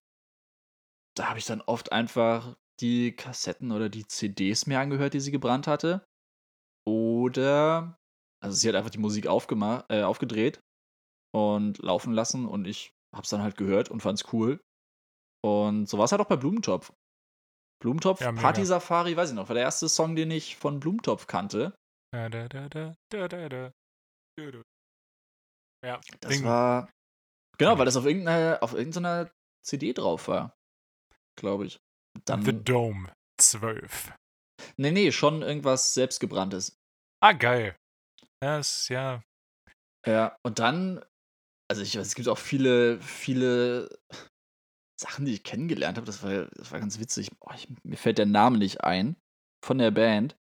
da habe ich dann oft einfach die Kassetten oder die CDs mir angehört, die sie gebrannt hatte. Oder, also sie hat einfach die Musik aufgemacht, äh, aufgedreht und laufen lassen und ich hab's dann halt gehört und fand's cool. Und so war es halt auch bei Blumentopf. Blumentopf, Ja. Party Safari, weiß ich noch, war der erste Song, den ich von Blumentopf kannte. Da, da, da. Ja, Das Ding. war. Genau, weil das auf irgendeiner, auf irgendeiner CD drauf war. Glaube ich. Dann, The Dome 12. Nee, nee, schon irgendwas selbstgebranntes. Ah, geil. Ja, ist ja. Ja, und dann, also ich weiß, es gibt auch viele, viele Sachen, die ich kennengelernt habe. Das war, das war ganz witzig. Oh, ich, mir fällt der Name nicht ein von der Band.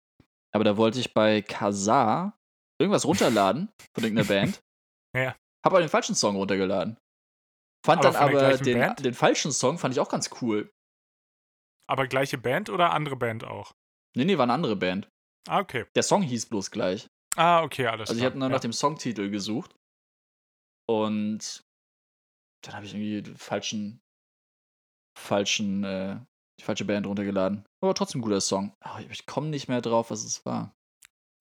Aber da wollte ich bei Kazaa irgendwas runterladen von irgendeiner Band. *laughs* Ja. Hab aber den falschen Song runtergeladen. Fand Aber dann aber den, den falschen Song fand ich auch ganz cool. Aber gleiche Band oder andere Band auch? Nee, nee, war eine andere Band. Ah, okay. Der Song hieß bloß gleich. Ah, okay, alles Also ich klar. habe nur ja. nach dem Songtitel gesucht. Und dann habe ich irgendwie den falschen, falschen, äh, die falsche Band runtergeladen. Aber trotzdem ein guter Song. Ich komme nicht mehr drauf, was es war.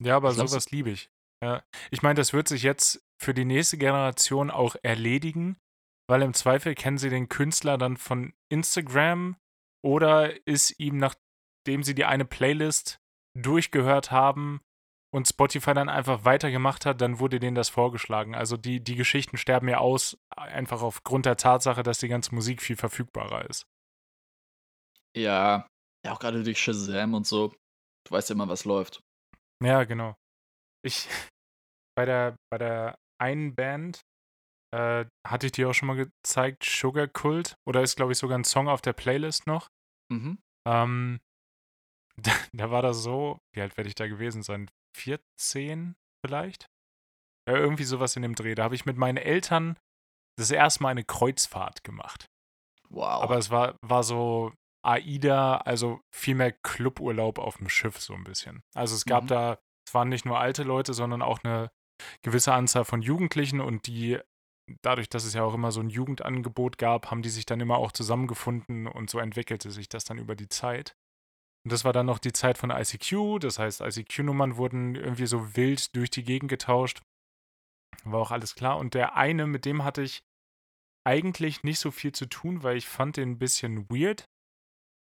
Ja, aber sowas liebe ich. Ja. Ich meine, das wird sich jetzt für die nächste Generation auch erledigen, weil im Zweifel kennen sie den Künstler dann von Instagram oder ist ihm, nachdem sie die eine Playlist durchgehört haben und Spotify dann einfach weitergemacht hat, dann wurde denen das vorgeschlagen. Also die, die Geschichten sterben ja aus, einfach aufgrund der Tatsache, dass die ganze Musik viel verfügbarer ist. Ja, ja, auch gerade durch Shazam und so. Du weißt ja immer, was läuft. Ja, genau. Ich, *laughs* bei der, bei der einen Band, äh, hatte ich dir auch schon mal gezeigt, Sugar Cult, oder ist, glaube ich, sogar ein Song auf der Playlist noch. Mhm. Ähm, *laughs* da, da war das so, wie alt werde ich da gewesen sein? 14 vielleicht? Ja, irgendwie sowas in dem Dreh. Da habe ich mit meinen Eltern das erste Mal eine Kreuzfahrt gemacht. Wow. Aber es war, war so AIDA, also vielmehr Cluburlaub auf dem Schiff so ein bisschen. Also es gab Mhm. da, es waren nicht nur alte Leute, sondern auch eine gewisse Anzahl von Jugendlichen und die, dadurch, dass es ja auch immer so ein Jugendangebot gab, haben die sich dann immer auch zusammengefunden und so entwickelte sich das dann über die Zeit. Und das war dann noch die Zeit von ICQ, das heißt, ICQ-Nummern wurden irgendwie so wild durch die Gegend getauscht. War auch alles klar. Und der eine, mit dem hatte ich eigentlich nicht so viel zu tun, weil ich fand den ein bisschen weird.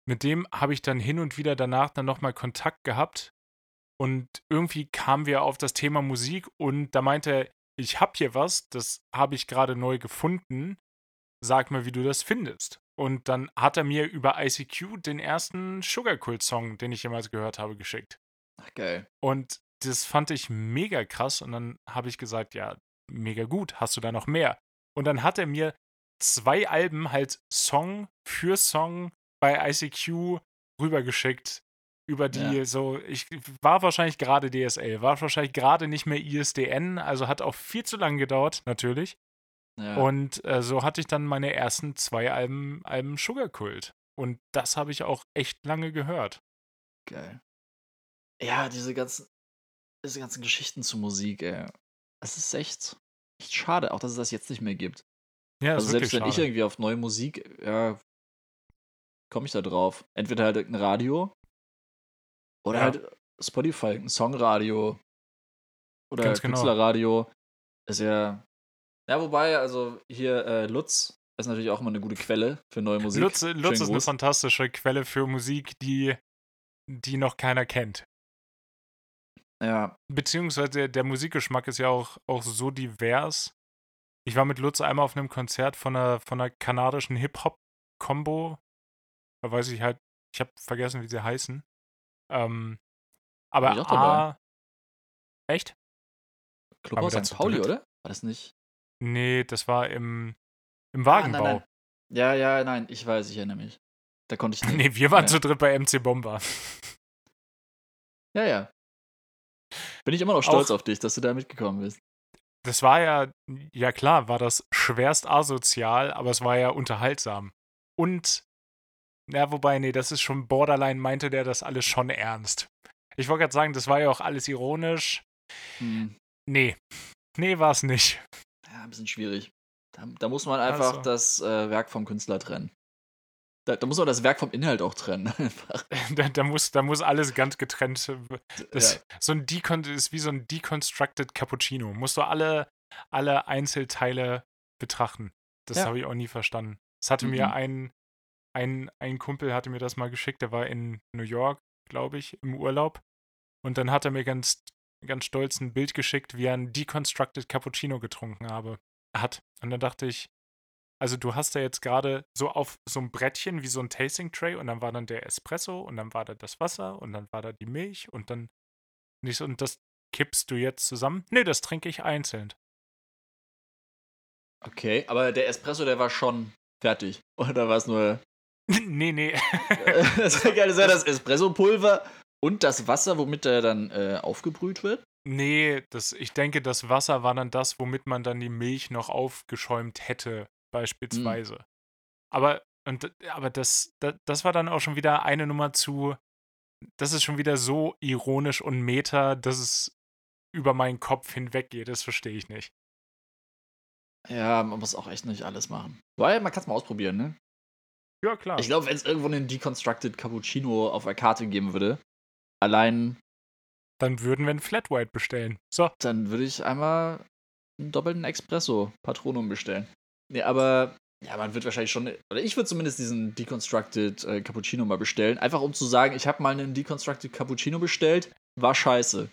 Mit dem habe ich dann hin und wieder danach dann nochmal Kontakt gehabt. Und irgendwie kamen wir auf das Thema Musik und da meinte er, ich habe hier was, das habe ich gerade neu gefunden. Sag mal, wie du das findest. Und dann hat er mir über ICQ den ersten Sugar Cult Song, den ich jemals gehört habe, geschickt. Ach, geil. Und das fand ich mega krass. Und dann habe ich gesagt, ja, mega gut, hast du da noch mehr? Und dann hat er mir zwei Alben halt Song für Song bei ICQ rübergeschickt. Über die Ja. so, ich war wahrscheinlich gerade DSL, war wahrscheinlich gerade nicht mehr ISDN, also hat auch viel zu lange gedauert, natürlich. Ja. Und äh, so hatte ich dann meine ersten zwei Alben, Alben Sugar Cult. Und das habe ich auch echt lange gehört. Geil. Ja, diese ganzen, diese ganzen Geschichten zur Musik, ey. Es ist echt, echt schade, auch dass es das jetzt nicht mehr gibt. Ja, Also selbst wenn ich schade. irgendwie auf neue Musik, ja, komme ich da drauf. Entweder halt ein Radio oder Ja. halt Spotify, ein Songradio oder Ganz genau. Künstlerradio. Ist ja, ja, wobei, also hier äh, Lutz ist natürlich auch immer eine gute Quelle für neue Musik. Lutz, Lutz ist eine fantastische Quelle für Musik, die, die noch keiner kennt. Ja, Beziehungsweise der, der Musikgeschmack ist ja auch, auch so divers. Ich war mit Lutz einmal auf einem Konzert von einer, von einer kanadischen Hip-Hop-Kombo. Da weiß ich halt, ich habe vergessen, wie sie heißen. Ähm, aber. A. Echt? Clubhaus wir da St. Pauli, oder? War das nicht? Nee, das war im, im Ah, Wagenbau. nein, nein. Ja, ja, nein, ich weiß, ich erinnere mich. Da konnte ich *laughs* nicht. Nee, wir waren ja. zu dritt bei MC Bomber. *laughs* Ja, ja. Bin ich immer noch stolz Auch- auf dich, dass du da mitgekommen bist. Das war ja, ja klar, war das schwerst asozial, aber es war ja unterhaltsam. Und, ja, wobei, nee, das ist schon borderline, meinte der das alles schon ernst. Ich wollte gerade sagen, das war ja auch alles ironisch. Hm. Nee, nee, war es nicht. Ja, ein bisschen schwierig. Da, da muss man einfach Also. das äh, Werk vom Künstler trennen. Da, da muss man das Werk vom Inhalt auch trennen. *laughs* *laughs* Da, da, muss, da muss alles ganz getrennt. Das, ja. so ein Decon ist wie so ein deconstructed Cappuccino. Musst du alle, alle Einzelteile betrachten. Das Ja. habe ich auch nie verstanden. Das hatte mir Mhm. ein, ein, ein Kumpel hatte mir das mal geschickt, der war in New York, glaube ich, im Urlaub. Und dann hat er mir ganz, ganz stolz ein Bild geschickt, wie er ein deconstructed Cappuccino getrunken habe, hat. Und dann dachte ich, also du hast da jetzt gerade so auf so ein Brettchen wie so ein Tasting Tray und dann war dann der Espresso und dann war da das Wasser und dann war da die Milch und dann nicht so, und das kippst du jetzt zusammen? Nee, das trinke ich einzeln. Okay, aber der Espresso, der war schon fertig. *laughs* Oder war es nur. *laughs* nee, nee. *laughs* das war geil, das das Espresso-Pulver und das Wasser, womit der dann äh, aufgebrüht wird? nee, das, ich denke, das Wasser war dann das, womit man dann die Milch noch aufgeschäumt hätte, beispielsweise. Aber, und, aber das, das, das war dann auch schon wieder eine Nummer zu, das ist schon wieder so ironisch und meta, dass es über meinen Kopf hinweggeht. Das verstehe ich nicht. Ja, man muss auch echt nicht alles machen. Weil man kann es mal ausprobieren, ne? Ja, klar. Ich glaube, wenn es irgendwo einen Deconstructed Cappuccino auf der Karte geben würde, allein. Dann würden wir einen Flat White bestellen. So. Dann würde ich einmal einen doppelten Espresso Patronum bestellen. Nee, aber ja, man wird wahrscheinlich schon, oder ich würde zumindest diesen Deconstructed äh, Cappuccino mal bestellen. Einfach um zu sagen, ich habe mal einen Deconstructed Cappuccino bestellt, war scheiße.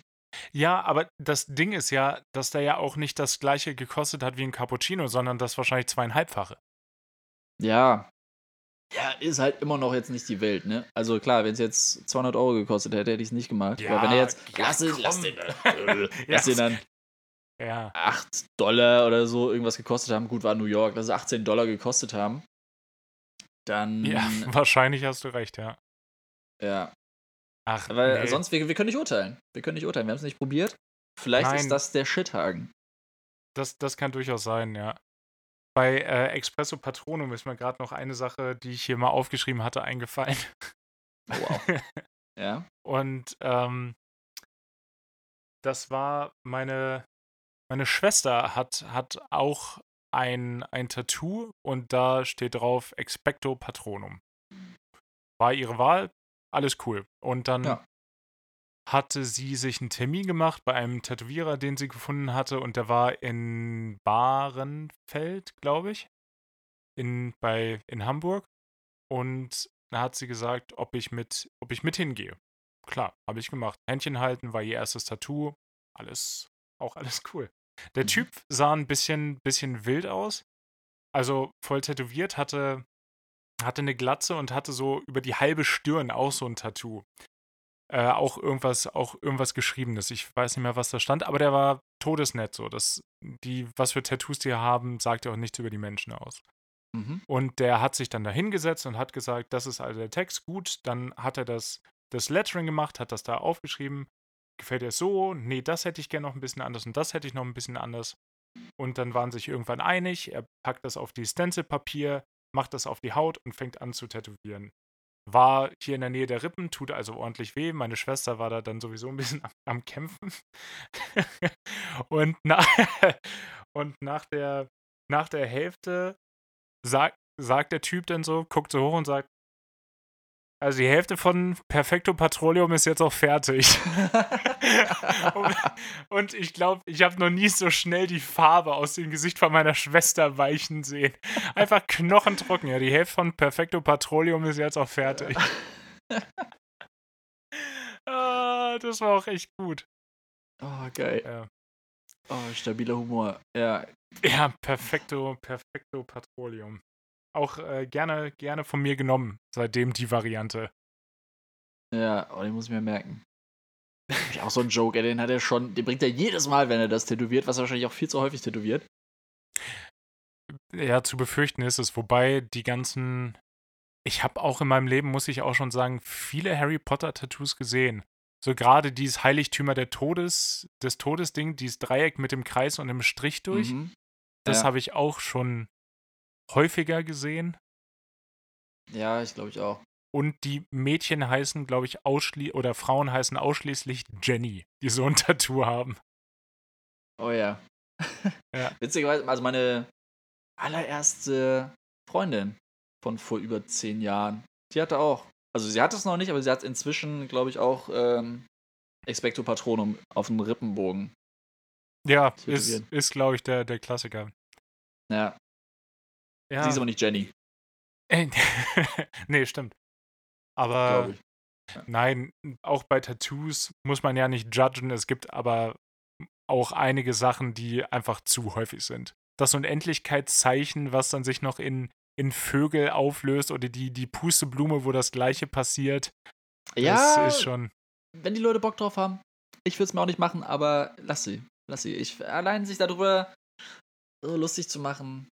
Ja, aber das Ding ist ja, dass der ja auch nicht das gleiche gekostet hat wie ein Cappuccino, sondern das wahrscheinlich zweieinhalbfache. Ja. Ja, ist halt immer noch jetzt nicht die Welt, ne? Also klar, wenn es jetzt 200 Euro gekostet hätte, hätte ich es nicht gemacht. Ja, aber wenn er jetzt, ja, lass, komm. *laughs* *laughs* lass, den, äh, lass den dann Ja. 8 Dollar oder so irgendwas gekostet haben. Gut, war New York, dass sie 18 Dollar gekostet haben. Dann. Ja, *laughs* wahrscheinlich hast du recht, ja. ja. Ach, Weil nee. sonst, wir, wir können nicht urteilen. Wir können nicht urteilen. Wir haben es nicht probiert. Vielleicht Nein. ist das der Shithagen. Das, das kann durchaus sein, ja. Bei äh, Espresso Patronum ist mir gerade noch eine Sache, die ich hier mal aufgeschrieben hatte, eingefallen. Oh, wow. *laughs* ja. Und ähm, das war meine, meine Schwester hat, hat auch ein, ein Tattoo und da steht drauf Expecto Patronum. War ihre Wahl, alles cool. Und dann Ja. Hatte sie sich einen Termin gemacht bei einem Tätowierer, den sie gefunden hatte und der war in Bahrenfeld, glaube ich, in, bei, in Hamburg. Und da hat sie gesagt, ob ich mit, ob ich mit hingehe. Klar, habe ich gemacht. Händchen halten war ihr erstes Tattoo. Alles, auch alles *laughs* cool. Der Mhm. Typ sah ein bisschen, bisschen wild aus. Also voll tätowiert, hatte, hatte eine Glatze und hatte so über die halbe Stirn auch so ein Tattoo. Äh, auch irgendwas, auch irgendwas Geschriebenes. Ich weiß nicht mehr, was da stand, aber der war todesnett so. Das, die, was für Tattoos die haben, sagt ja auch nichts über die Menschen aus. Mhm. Und der hat sich dann da hingesetzt und hat gesagt, das ist also der Text, gut. Dann hat er das, das Lettering gemacht, hat das da aufgeschrieben. Gefällt dir so? Nee, das hätte ich gerne noch ein bisschen anders und das hätte ich noch ein bisschen anders. Und dann waren sich irgendwann einig. Er packt das auf die Stencilpapier, macht das auf die Haut und fängt an zu tätowieren. War hier in der Nähe der Rippen, tut also ordentlich weh. Meine Schwester war da dann sowieso ein bisschen *laughs* am, am Kämpfen. *laughs* und, nach, *laughs* und nach, der, nach der Hälfte sagt, sagt der Typ dann so, guckt so hoch und sagt, also die Hälfte von Perfecto Petroleum ist jetzt auch fertig. und, *laughs* und ich glaube, ich habe noch nie so schnell die Farbe aus dem Gesicht von meiner Schwester weichen sehen. Einfach knochentrocken. Ja, die Hälfte von Perfecto Petroleum ist jetzt auch fertig. *laughs* ah, das war auch echt gut. Oh, geil. Ja. Oh, stabiler Humor. Ja. Ja, Perfecto, Perfecto Petroleum. Auch äh, gerne, gerne von mir genommen, seitdem die Variante. Ja, oh, den muss ich mir merken. Ich auch so einen Joke, ey, den hat er schon, den bringt er jedes Mal, wenn er das tätowiert, was er wahrscheinlich auch viel zu häufig tätowiert. Ja, zu befürchten ist es. Wobei die ganzen. Ich habe auch in meinem Leben, muss ich auch schon sagen, viele Harry Potter-Tattoos gesehen. So gerade dieses Heiligtümer der Todes, des Todesding, dieses Dreieck mit dem Kreis und dem Strich durch. Mhm. Das Ja. habe ich auch schon häufiger gesehen. Ja, ich glaube ich auch. Und die Mädchen heißen, glaube ich, ausschließlich, oder Frauen heißen ausschließlich Jenny, die so ein *laughs* Tattoo haben. Oh ja. *laughs* Ja. Witzigerweise, also meine allererste Freundin von vor über zehn Jahren, die hatte auch, also sie hat es noch nicht, aber sie hat inzwischen, glaube ich, auch ähm, Expecto Patronum auf dem Rippenbogen. Ja, ist, ist glaube ich, der, der Klassiker. Ja, Ja. sie ist aber nicht Jenny, Äh, *laughs* nee, stimmt. Aber ich. nein, auch bei Tattoos muss man ja nicht judgen. Es gibt aber auch einige Sachen, die einfach zu häufig sind. Das Unendlichkeitszeichen, was dann sich noch in, in Vögel auflöst oder die, die Pusteblume, wo das gleiche passiert, Ja, das ist schon. wenn die Leute Bock drauf haben. Ich würde es mir auch nicht machen, aber lass sie. Lass sie. Ich, allein sich darüber so lustig zu machen,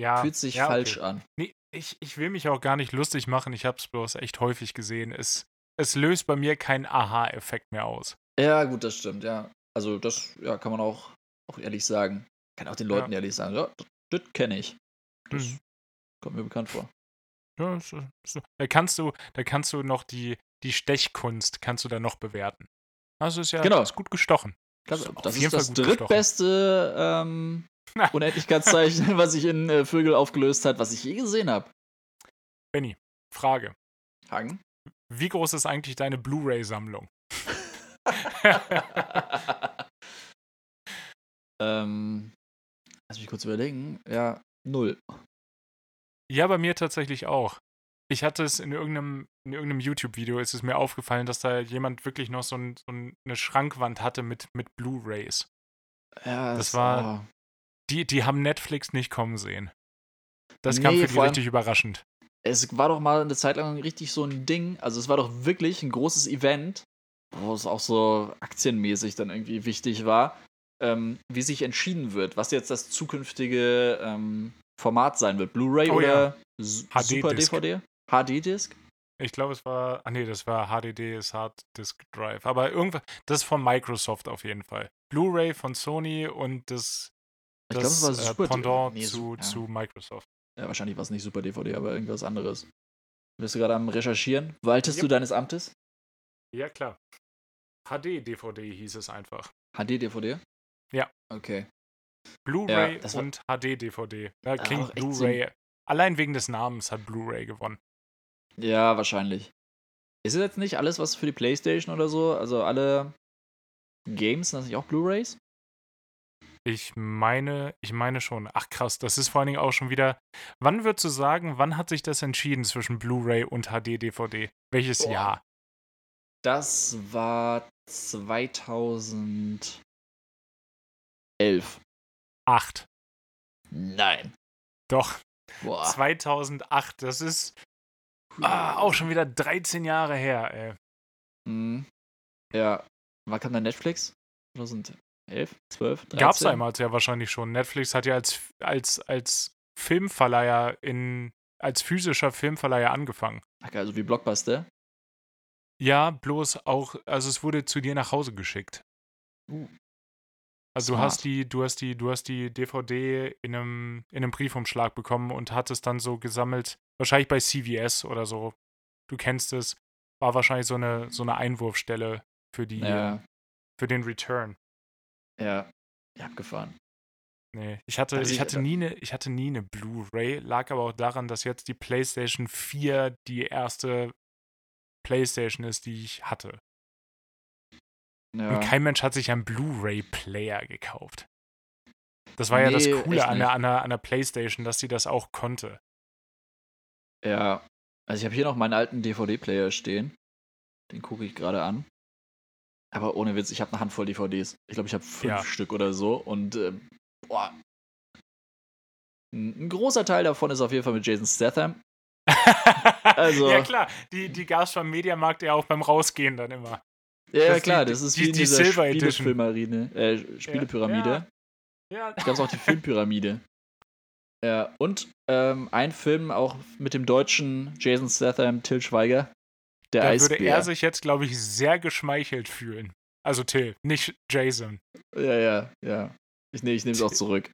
Ja, fühlt sich ja, okay. falsch an. Nee, ich, ich will mich auch gar nicht lustig machen. Ich habe es bloß echt häufig gesehen. Es, es löst bei mir keinen Aha-Effekt mehr aus. Ja, gut, das stimmt, ja. Also das ja, kann man auch, auch ehrlich sagen. Kann auch den Ja. Leuten ehrlich sagen. Ja, das, kenne ich. Das Mhm. kommt mir bekannt vor. Ja, ist, ist, da kannst du, da kannst du noch die, die Stechkunst kannst du da noch bewerten. Also ist ja Genau. ist gut gestochen. Das, Ist auf das jeden ist Fall das drittbeste ähm, *laughs* Unendlichkeitszeichen, was sich in äh, Vögel aufgelöst hat, was ich je gesehen habe. Benny, Frage. Hagen? Wie groß ist eigentlich deine Blu-ray-Sammlung? *laughs* ähm, lass mich kurz überlegen. Ja, null. Ja, bei mir tatsächlich auch. Ich hatte es in irgendeinem, in irgendeinem YouTube-Video, ist es mir aufgefallen, dass da jemand wirklich noch so, ein, so eine Schrankwand hatte mit, mit Blu-Rays. Ja, Das es- war- oh. Die, die haben Netflix nicht kommen sehen. Das Nee, kam für die richtig überraschend. Es war doch mal eine Zeit lang richtig so ein Ding. Also es war doch wirklich ein großes Event, wo es auch so aktienmäßig dann irgendwie wichtig war, ähm, wie sich entschieden wird, was jetzt das zukünftige ähm, Format sein wird. Blu-ray Oh oder HD-Disc. Super DVD? HD-Disc? Ich glaube, es war. Ah, nee, das war HDD, ist Hard Disk Drive. Aber irgendwas. Das ist von Microsoft auf jeden Fall. Blu-ray von Sony und das, Ich glaube, das es war äh, Super Pendant nee, zu, ja. zu Microsoft. Ja, wahrscheinlich war es nicht Super DVD, aber irgendwas anderes. Bist du gerade am Recherchieren? Waltest Yep. du deines Amtes? Ja, klar. HD-DVD hieß es einfach. HD-DVD? Ja. Okay. Blu-ray Ja, und HD-DVD. Ja, war klingt Blu-ray. Allein wegen des Namens hat Blu-ray gewonnen. Ja, wahrscheinlich. Ist es jetzt nicht alles, was für die Playstation oder so, also alle Games, sind das nicht auch Blu-Rays? Ich meine, ich meine schon. Ach krass, das ist vor allen Dingen auch schon wieder. Wann würdest du sagen, wann hat sich das entschieden zwischen Blu-ray und HD-DVD? Welches Boah. Jahr? Das war 2011. Acht. Nein. Doch, Boah. 2008. Das ist ah, auch schon wieder 13 Jahre her, ey. Mhm. Ja. Wann kam dann Netflix? 2011? 12? 13? Gab's damals ja wahrscheinlich schon. Netflix hat ja als, als, als Filmverleiher in, als physischer Filmverleiher angefangen. Ach, Also wie Blockbuster. Ja, bloß auch, also es wurde zu dir nach Hause geschickt. Uh. Also du hast die, du hast die, du hast die DVD in einem, in einem Briefumschlag bekommen und hattest dann so gesammelt, wahrscheinlich bei CVS oder so. Du kennst es, war wahrscheinlich so eine, so eine Einwurfstelle für die, Ja. für den Return. Ja. Ja, abgefahren. Nee, ich hatte, Also ich ich- hatte nie eine, ich hatte nie eine Blu-ray, lag aber auch daran, dass jetzt die PlayStation 4 die erste PlayStation ist, die ich hatte. Ja. Und kein Mensch hat sich einen Blu-ray-Player gekauft. Das war ja das Nee, Coole an der, an, der, an der PlayStation, dass sie das auch konnte. Ja. Also ich habe hier noch meinen alten DVD-Player stehen. Den gucke ich gerade an. Aber ohne Witz, ich habe eine Handvoll DVDs. Ich glaube, ich habe fünf Ja. Stück oder so. Und ähm, boah. Ein großer Teil davon ist auf jeden Fall mit Jason Statham. *laughs* Also- ja, klar, die, die gab es beim Mediamarkt ja auch beim Rausgehen dann immer. Ja, ja Das klar, die- das ist die- wie in die dieser Silver. Spielefilmarine, äh, Spielepyramide. Ja, Da gab es auch die *laughs* Filmpyramide. Ja, und ähm, ein Film auch mit dem deutschen Jason Statham, Till Schweiger. Der da Eisbär. würde er sich jetzt, glaube ich, sehr geschmeichelt fühlen. Also Till, nicht Jason. Ja, ja, ja. Ich, nee, ich nehme es auch zurück.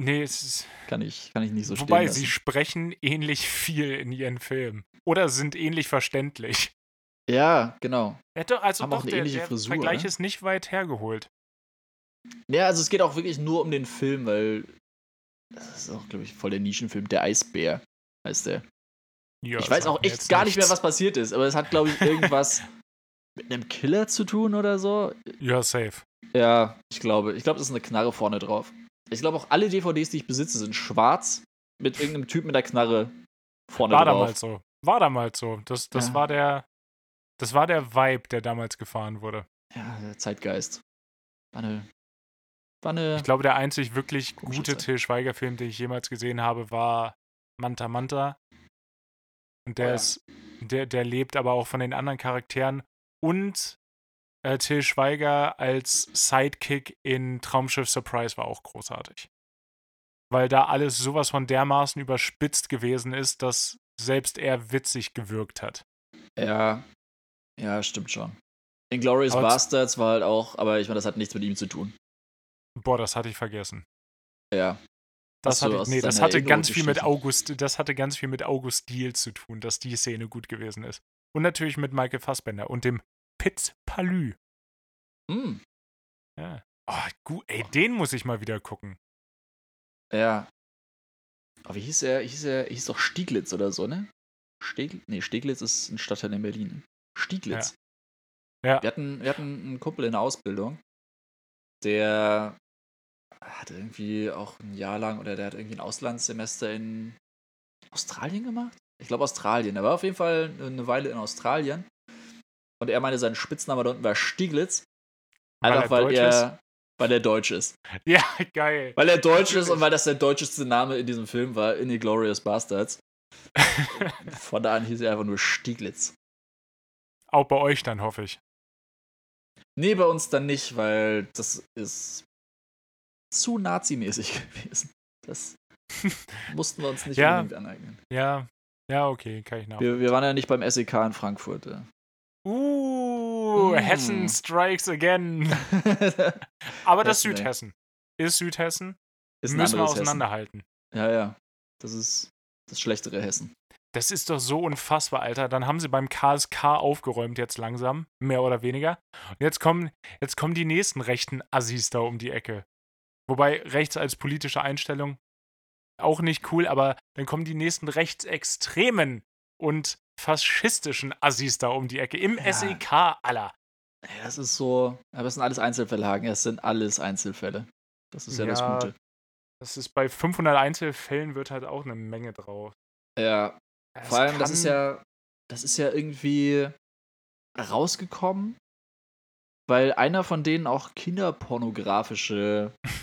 Nee, es ist, Kann ich, kann ich nicht so wobei stehen sie lassen. sprechen ähnlich viel in ihren Filmen. Oder sind ähnlich verständlich. Ja, genau. Ja, doch, also Haben auch doch, eine der, ähnliche der Frisur, Vergleich ne? ist nicht weit hergeholt. Ja, also es geht auch wirklich nur um den Film, weil das ist auch, glaube ich, voll der Nischenfilm. Der Eisbär heißt der. Ja, ich weiß auch echt gar nicht mehr, nichts. was passiert ist, aber es hat, glaube ich, *laughs* irgendwas mit einem Killer zu tun oder so. Ja, safe. Ja, ich glaube. Ich glaube, das ist eine Knarre vorne drauf. Ich glaube auch alle DVDs, die ich besitze, sind schwarz mit irgendeinem Typ mit der Knarre vorne War drauf. damals so. War damals so. Das, das Ja. war der. Das war der Vibe, der damals gefahren wurde. Ja, der Zeitgeist. War eine. War eine. Ich glaube, der einzig wirklich gute. Till Schweiger-Film, den ich jemals gesehen habe, war Manta Manta. Und der Oh ja. ist, der, der lebt aber auch von den anderen Charakteren und äh, Till Schweiger als Sidekick in Traumschiff Surprise war auch großartig. Weil da alles sowas von dermaßen überspitzt gewesen ist, dass selbst er witzig gewirkt hat. ja. Ja, stimmt schon. Inglourious Aber z- Bastards war halt auch, aber ich meine, das hat nichts mit ihm zu tun. Boah, das hatte ich vergessen. Ja. Das du hatte, nee, das hatte ganz viel mit? August, das hatte ganz viel mit August Diel zu tun, dass die Szene gut gewesen ist. Und natürlich mit Michael Fassbender und dem Piz Palü. Hm. Ja. Oh, gut, ey, den muss ich mal wieder gucken. Ja. Aber wie hieß er? Hieß er, hieß doch Stieglitz oder so, ne? Steg, nee, Steglitz ist ein Stadtteil in Berlin. Stieglitz. Ja. ja. Wir, hatten, wir hatten einen Kumpel in der Ausbildung, der hat irgendwie auch ein Jahr lang oder der hat irgendwie ein Auslandssemester in Australien gemacht? Ich glaube Australien. Er war auf jeden Fall eine Weile in Australien. Und er meinte, sein Spitzname da unten war Stieglitz. Einfach weil, weil er, weil er deutsch ist. *laughs* Ja, geil. Weil er deutsch ist und weil das der deutscheste Name in diesem Film war, In the Glorious Bastards. *laughs* Von da an hieß er einfach nur Stieglitz. Auch bei euch dann, hoffe ich. Nee, bei uns dann nicht, weil das ist zu nazimäßig *laughs* gewesen. Das *laughs* mussten wir uns nicht ja, unbedingt aneignen. Ja, ja, okay, kann ich nach. Wir, wir waren ja nicht beim SEK in Frankfurt. Ja. Uh, mm. Hessen strikes again. *laughs* Aber das Hessen, Südhessen. Ey. Ist Südhessen. Ist Müssen wir auseinanderhalten. Hessen. Ja, ja. Das ist das schlechtere Hessen. Das ist doch so unfassbar, Alter. Dann haben sie beim KSK aufgeräumt jetzt langsam, mehr oder weniger. Und jetzt kommen, jetzt kommen die nächsten rechten Assis da um die Ecke. Wobei rechts als politische Einstellung auch nicht cool, aber dann kommen die nächsten rechtsextremen und faschistischen Assis da um die Ecke im ja. SEK aller. Ja, das ist so, aber es sind alles Einzelfälle, Hagen. Es sind alles Einzelfälle. Das ist ja, ja das Gute. Das ist bei 500 Einzelfällen wird halt auch eine Menge drauf. Ja. Das Vor allem, das ist ja, das ist ja irgendwie rausgekommen weil einer von denen auch kinderpornografische *laughs*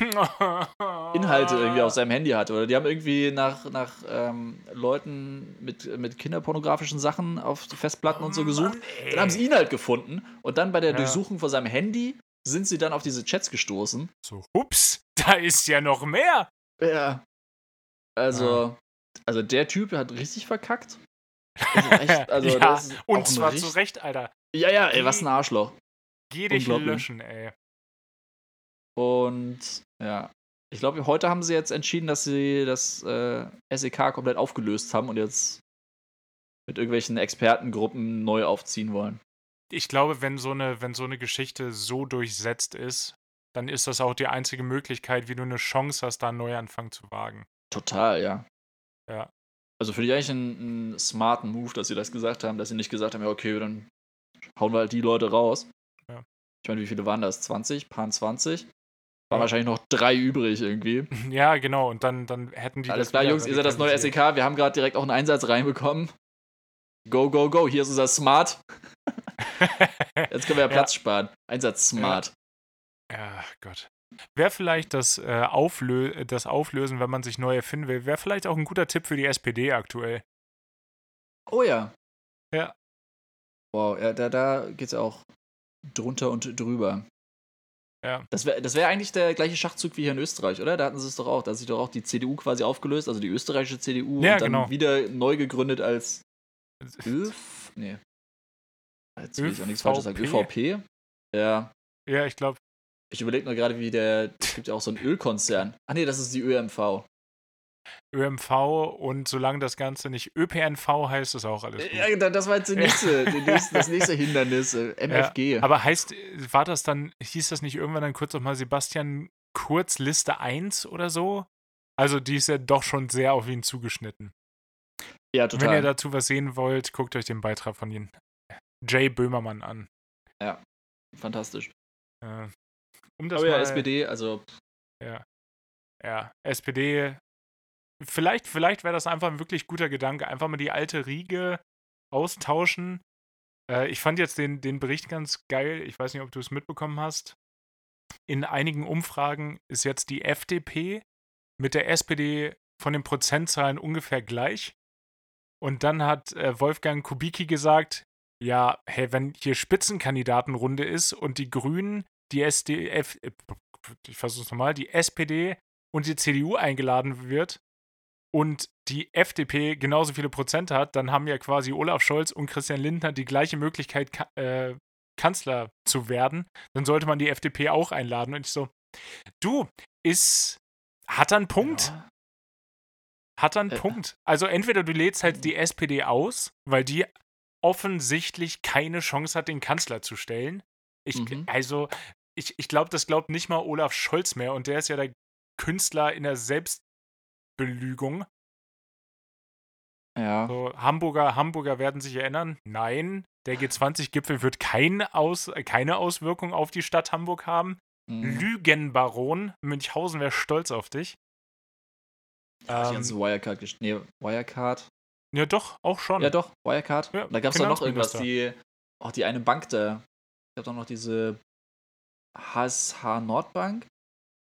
Inhalte irgendwie auf seinem Handy hatte. Oder die haben irgendwie nach, nach ähm, Leuten mit, mit kinderpornografischen Sachen auf Festplatten oh, und so oh gesucht. Mann, dann haben sie ihn halt gefunden. Und dann bei der ja. Durchsuchung von seinem Handy sind sie dann auf diese Chats gestoßen. So, ups, da ist ja noch mehr. Ja. Also, also der Typ hat richtig verkackt. *laughs* Also echt, also ja, und zwar zu Recht, Alter. Ja, ja, ey, was ein Arschloch. Geh dich löschen, ey. Und ja, ich glaube, heute haben sie jetzt entschieden, dass sie das äh, SEK komplett aufgelöst haben und jetzt mit irgendwelchen Expertengruppen neu aufziehen wollen. Ich glaube, wenn so eine, wenn so eine Geschichte so durchsetzt ist, dann ist das auch die einzige Möglichkeit, wie du eine Chance hast, da einen Neuanfang zu wagen. Total, ja. Ja. Also finde ich eigentlich einen, einen smarten Move, dass sie das gesagt haben, dass sie nicht gesagt haben, ja, okay, dann hauen wir halt die Leute raus, ich meine, wie viele waren das? 20? Paar 20? Waren ja. wahrscheinlich noch drei übrig irgendwie. *laughs* Ja, genau. Und dann, dann hätten die. Alles klar, Jungs, ihr seid das neue SEK. Wir haben gerade direkt auch einen Einsatz reinbekommen. Go, go, go. Hier ist unser Smart. *laughs* Jetzt können wir ja Platz ja. sparen. Einsatz Smart. Ja, ja Gott. Wäre vielleicht das, äh, Auflö das Auflösen, wenn man sich neu erfinden will, wäre vielleicht auch ein guter Tipp für die SPD aktuell. Oh ja. Ja. Wow, ja, da, da geht's auch drunter und drüber. Ja. Das wäre das wär eigentlich der gleiche Schachzug wie hier in Österreich, oder? Da hatten sie es doch auch. Da hat sich doch auch die CDU quasi aufgelöst, also die österreichische CDU, ja, und dann genau. wieder neu gegründet als ÖF. Nee. Jetzt will ich auch nichts Falsches sagen. ÖVP? Ja. Ja, ich glaube. Ich überlege nur gerade, wie der. Es gibt ja auch so einen Ölkonzern. Ach nee, das ist die ÖMV. ÖMV und solange das Ganze nicht ÖPNV heißt, ist auch alles gut. Ja, das war jetzt die *laughs* nächste, die nächste, das nächste Hindernis, äh, MFG. *laughs* Ja, aber heißt, war das dann, hieß das nicht irgendwann dann kurz nochmal Sebastian Kurz Liste 1 oder so? Also die ist ja doch schon sehr auf ihn zugeschnitten. Ja, total. Wenn ihr dazu was sehen wollt, guckt euch den Beitrag von Ihnen. Jay Böhmermann an. Ja, fantastisch. Äh, um das Aber ja, SPD, also. Ja. Ja, SPD vielleicht, vielleicht wäre das einfach ein wirklich guter Gedanke. Einfach mal die alte Riege austauschen. Äh, ich fand jetzt den, den Bericht ganz geil. Ich weiß nicht, ob du es mitbekommen hast. In einigen Umfragen ist jetzt die FDP mit der SPD von den Prozentzahlen ungefähr gleich. Und dann hat äh, Wolfgang Kubicki gesagt, ja, hey, wenn hier Spitzenkandidatenrunde ist und die Grünen, die SDF, äh, ich versuch's nochmal, die SPD und die CDU eingeladen wird, und die FDP genauso viele Prozent hat, dann haben ja quasi Olaf Scholz und Christian Lindner die gleiche Möglichkeit, äh, Kanzler zu werden. Dann sollte man die FDP auch einladen. Und ich so, du, ist, hat er einen Punkt? Ja. Hat er einen äh. Punkt? Also entweder du lädst halt die SPD aus, weil die offensichtlich keine Chance hat, den Kanzler zu stellen. Ich, mhm. Also, ich, ich glaube, das glaubt nicht mal Olaf Scholz mehr und der ist ja der Künstler in der Selbst Belügung. Ja. So, Hamburger, Hamburger werden sich erinnern. Nein, der G20-Gipfel wird kein Aus, keine Auswirkung auf die Stadt Hamburg haben. Mhm. Lügenbaron, Münchhausen wäre stolz auf dich. Ja, die Ähm, ganze Wirecard, nee, Wirecard. ja, doch, auch schon. Ja, doch, Wirecard. Ja, da gab es doch noch irgendwas, die, auch die eine Bank da. Ich habe doch noch diese HSH Nordbank.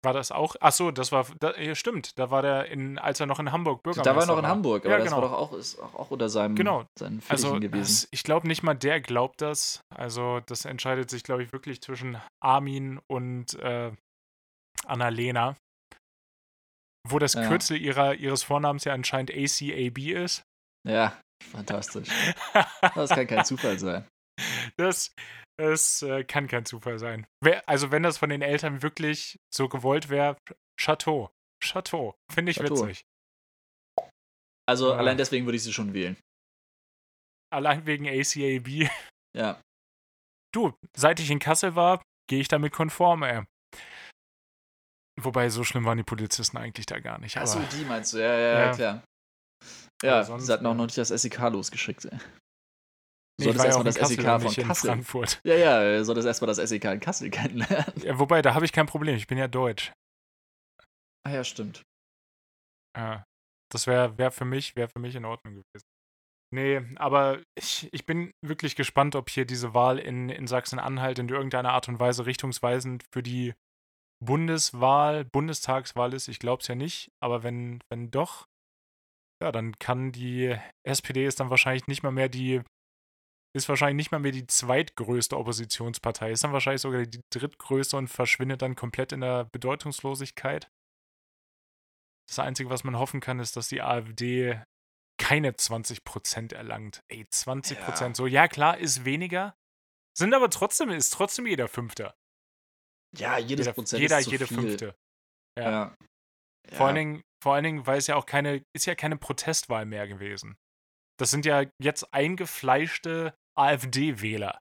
War das auch? Ach so, das war, da, ja, stimmt. Da war der, in, als er noch in Hamburg Bürgermeister Da war er noch in Hamburg, aber Ja, das genau. war doch auch, ist auch, auch unter seinem, Genau. seinen Fittichen Also, gewesen. das, ich glaube nicht mal der glaubt das. Also, das entscheidet sich, glaube ich, wirklich zwischen Armin und äh, Annalena. Wo das Ja. Kürzel ihrer, ihres Vornamens ja anscheinend ACAB ist. Ja, fantastisch. *laughs* Das kann kein Zufall sein. Das, das äh, kann kein Zufall sein. Wer, also, wenn das von den Eltern wirklich so gewollt wäre, Chateau. Chateau. Finde ich Chateau. witzig. Also Ja. allein deswegen würde ich sie schon wählen. Allein wegen ACAB. Ja. Du, seit ich in Kassel war, gehe ich damit konform, ey. Wobei, so schlimm waren die Polizisten eigentlich da gar nicht. Achso, die meinst du, ja, ja, ja, klar. Ja, sonst, sie hatten auch noch nicht das SEK losgeschickt. ey. Nee, Soll ich das war ja erstmal das Kassel SEK von Kassel? Frankfurt. Ja, ja, soll das erstmal das SEK in Kassel kennenlernen. Ja, wobei, da habe ich kein Problem. Ich bin ja deutsch. Ah ja, stimmt. Ja, das wäre wär für mich, wäre für mich in Ordnung gewesen. Nee, aber ich, ich bin wirklich gespannt, ob hier diese Wahl in, in Sachsen-Anhalt in irgendeiner Art und Weise richtungsweisend für die Bundeswahl, Bundestagswahl ist. Ich glaube es ja nicht, aber wenn, wenn doch, ja, dann kann die SPD ist dann wahrscheinlich nicht mal mehr die, ist wahrscheinlich nicht mal mehr die zweitgrößte Oppositionspartei, ist dann wahrscheinlich sogar die drittgrößte und verschwindet dann komplett in der Bedeutungslosigkeit. Das Einzige, was man hoffen kann, ist, dass die AfD keine 20% erlangt. Ey, 20%. Ja. So, ja klar, ist weniger. Sind aber trotzdem, ist trotzdem jeder Fünfter. Ja, jedes Jeder, Prozent jeder ist zu jede viel. Fünfte. Ja. Ja. Vor, allen Ja. Dingen, vor allen Dingen, weil es ja auch keine, ist ja keine Protestwahl mehr gewesen. Das sind ja jetzt eingefleischte AfD-Wähler.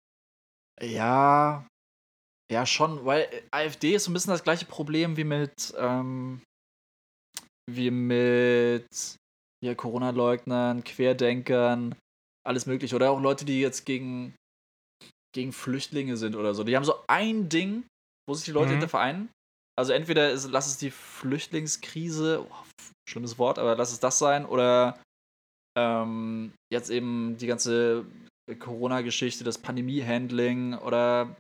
Ja, ja, schon, weil äh, AfD ist so ein bisschen das gleiche Problem wie mit, ähm, wie mit hier Corona-Leugnern, Querdenkern, alles mögliche. Oder auch Leute, die jetzt gegen, gegen Flüchtlinge sind oder so. Die haben so ein Ding, wo sich die Leute Mhm. hinter vereinen. Also entweder ist, lass es die Flüchtlingskrise, oh, schlimmes Wort, aber lass es das sein, oder ähm, jetzt eben die ganze Corona-Geschichte, das Pandemie-Handling oder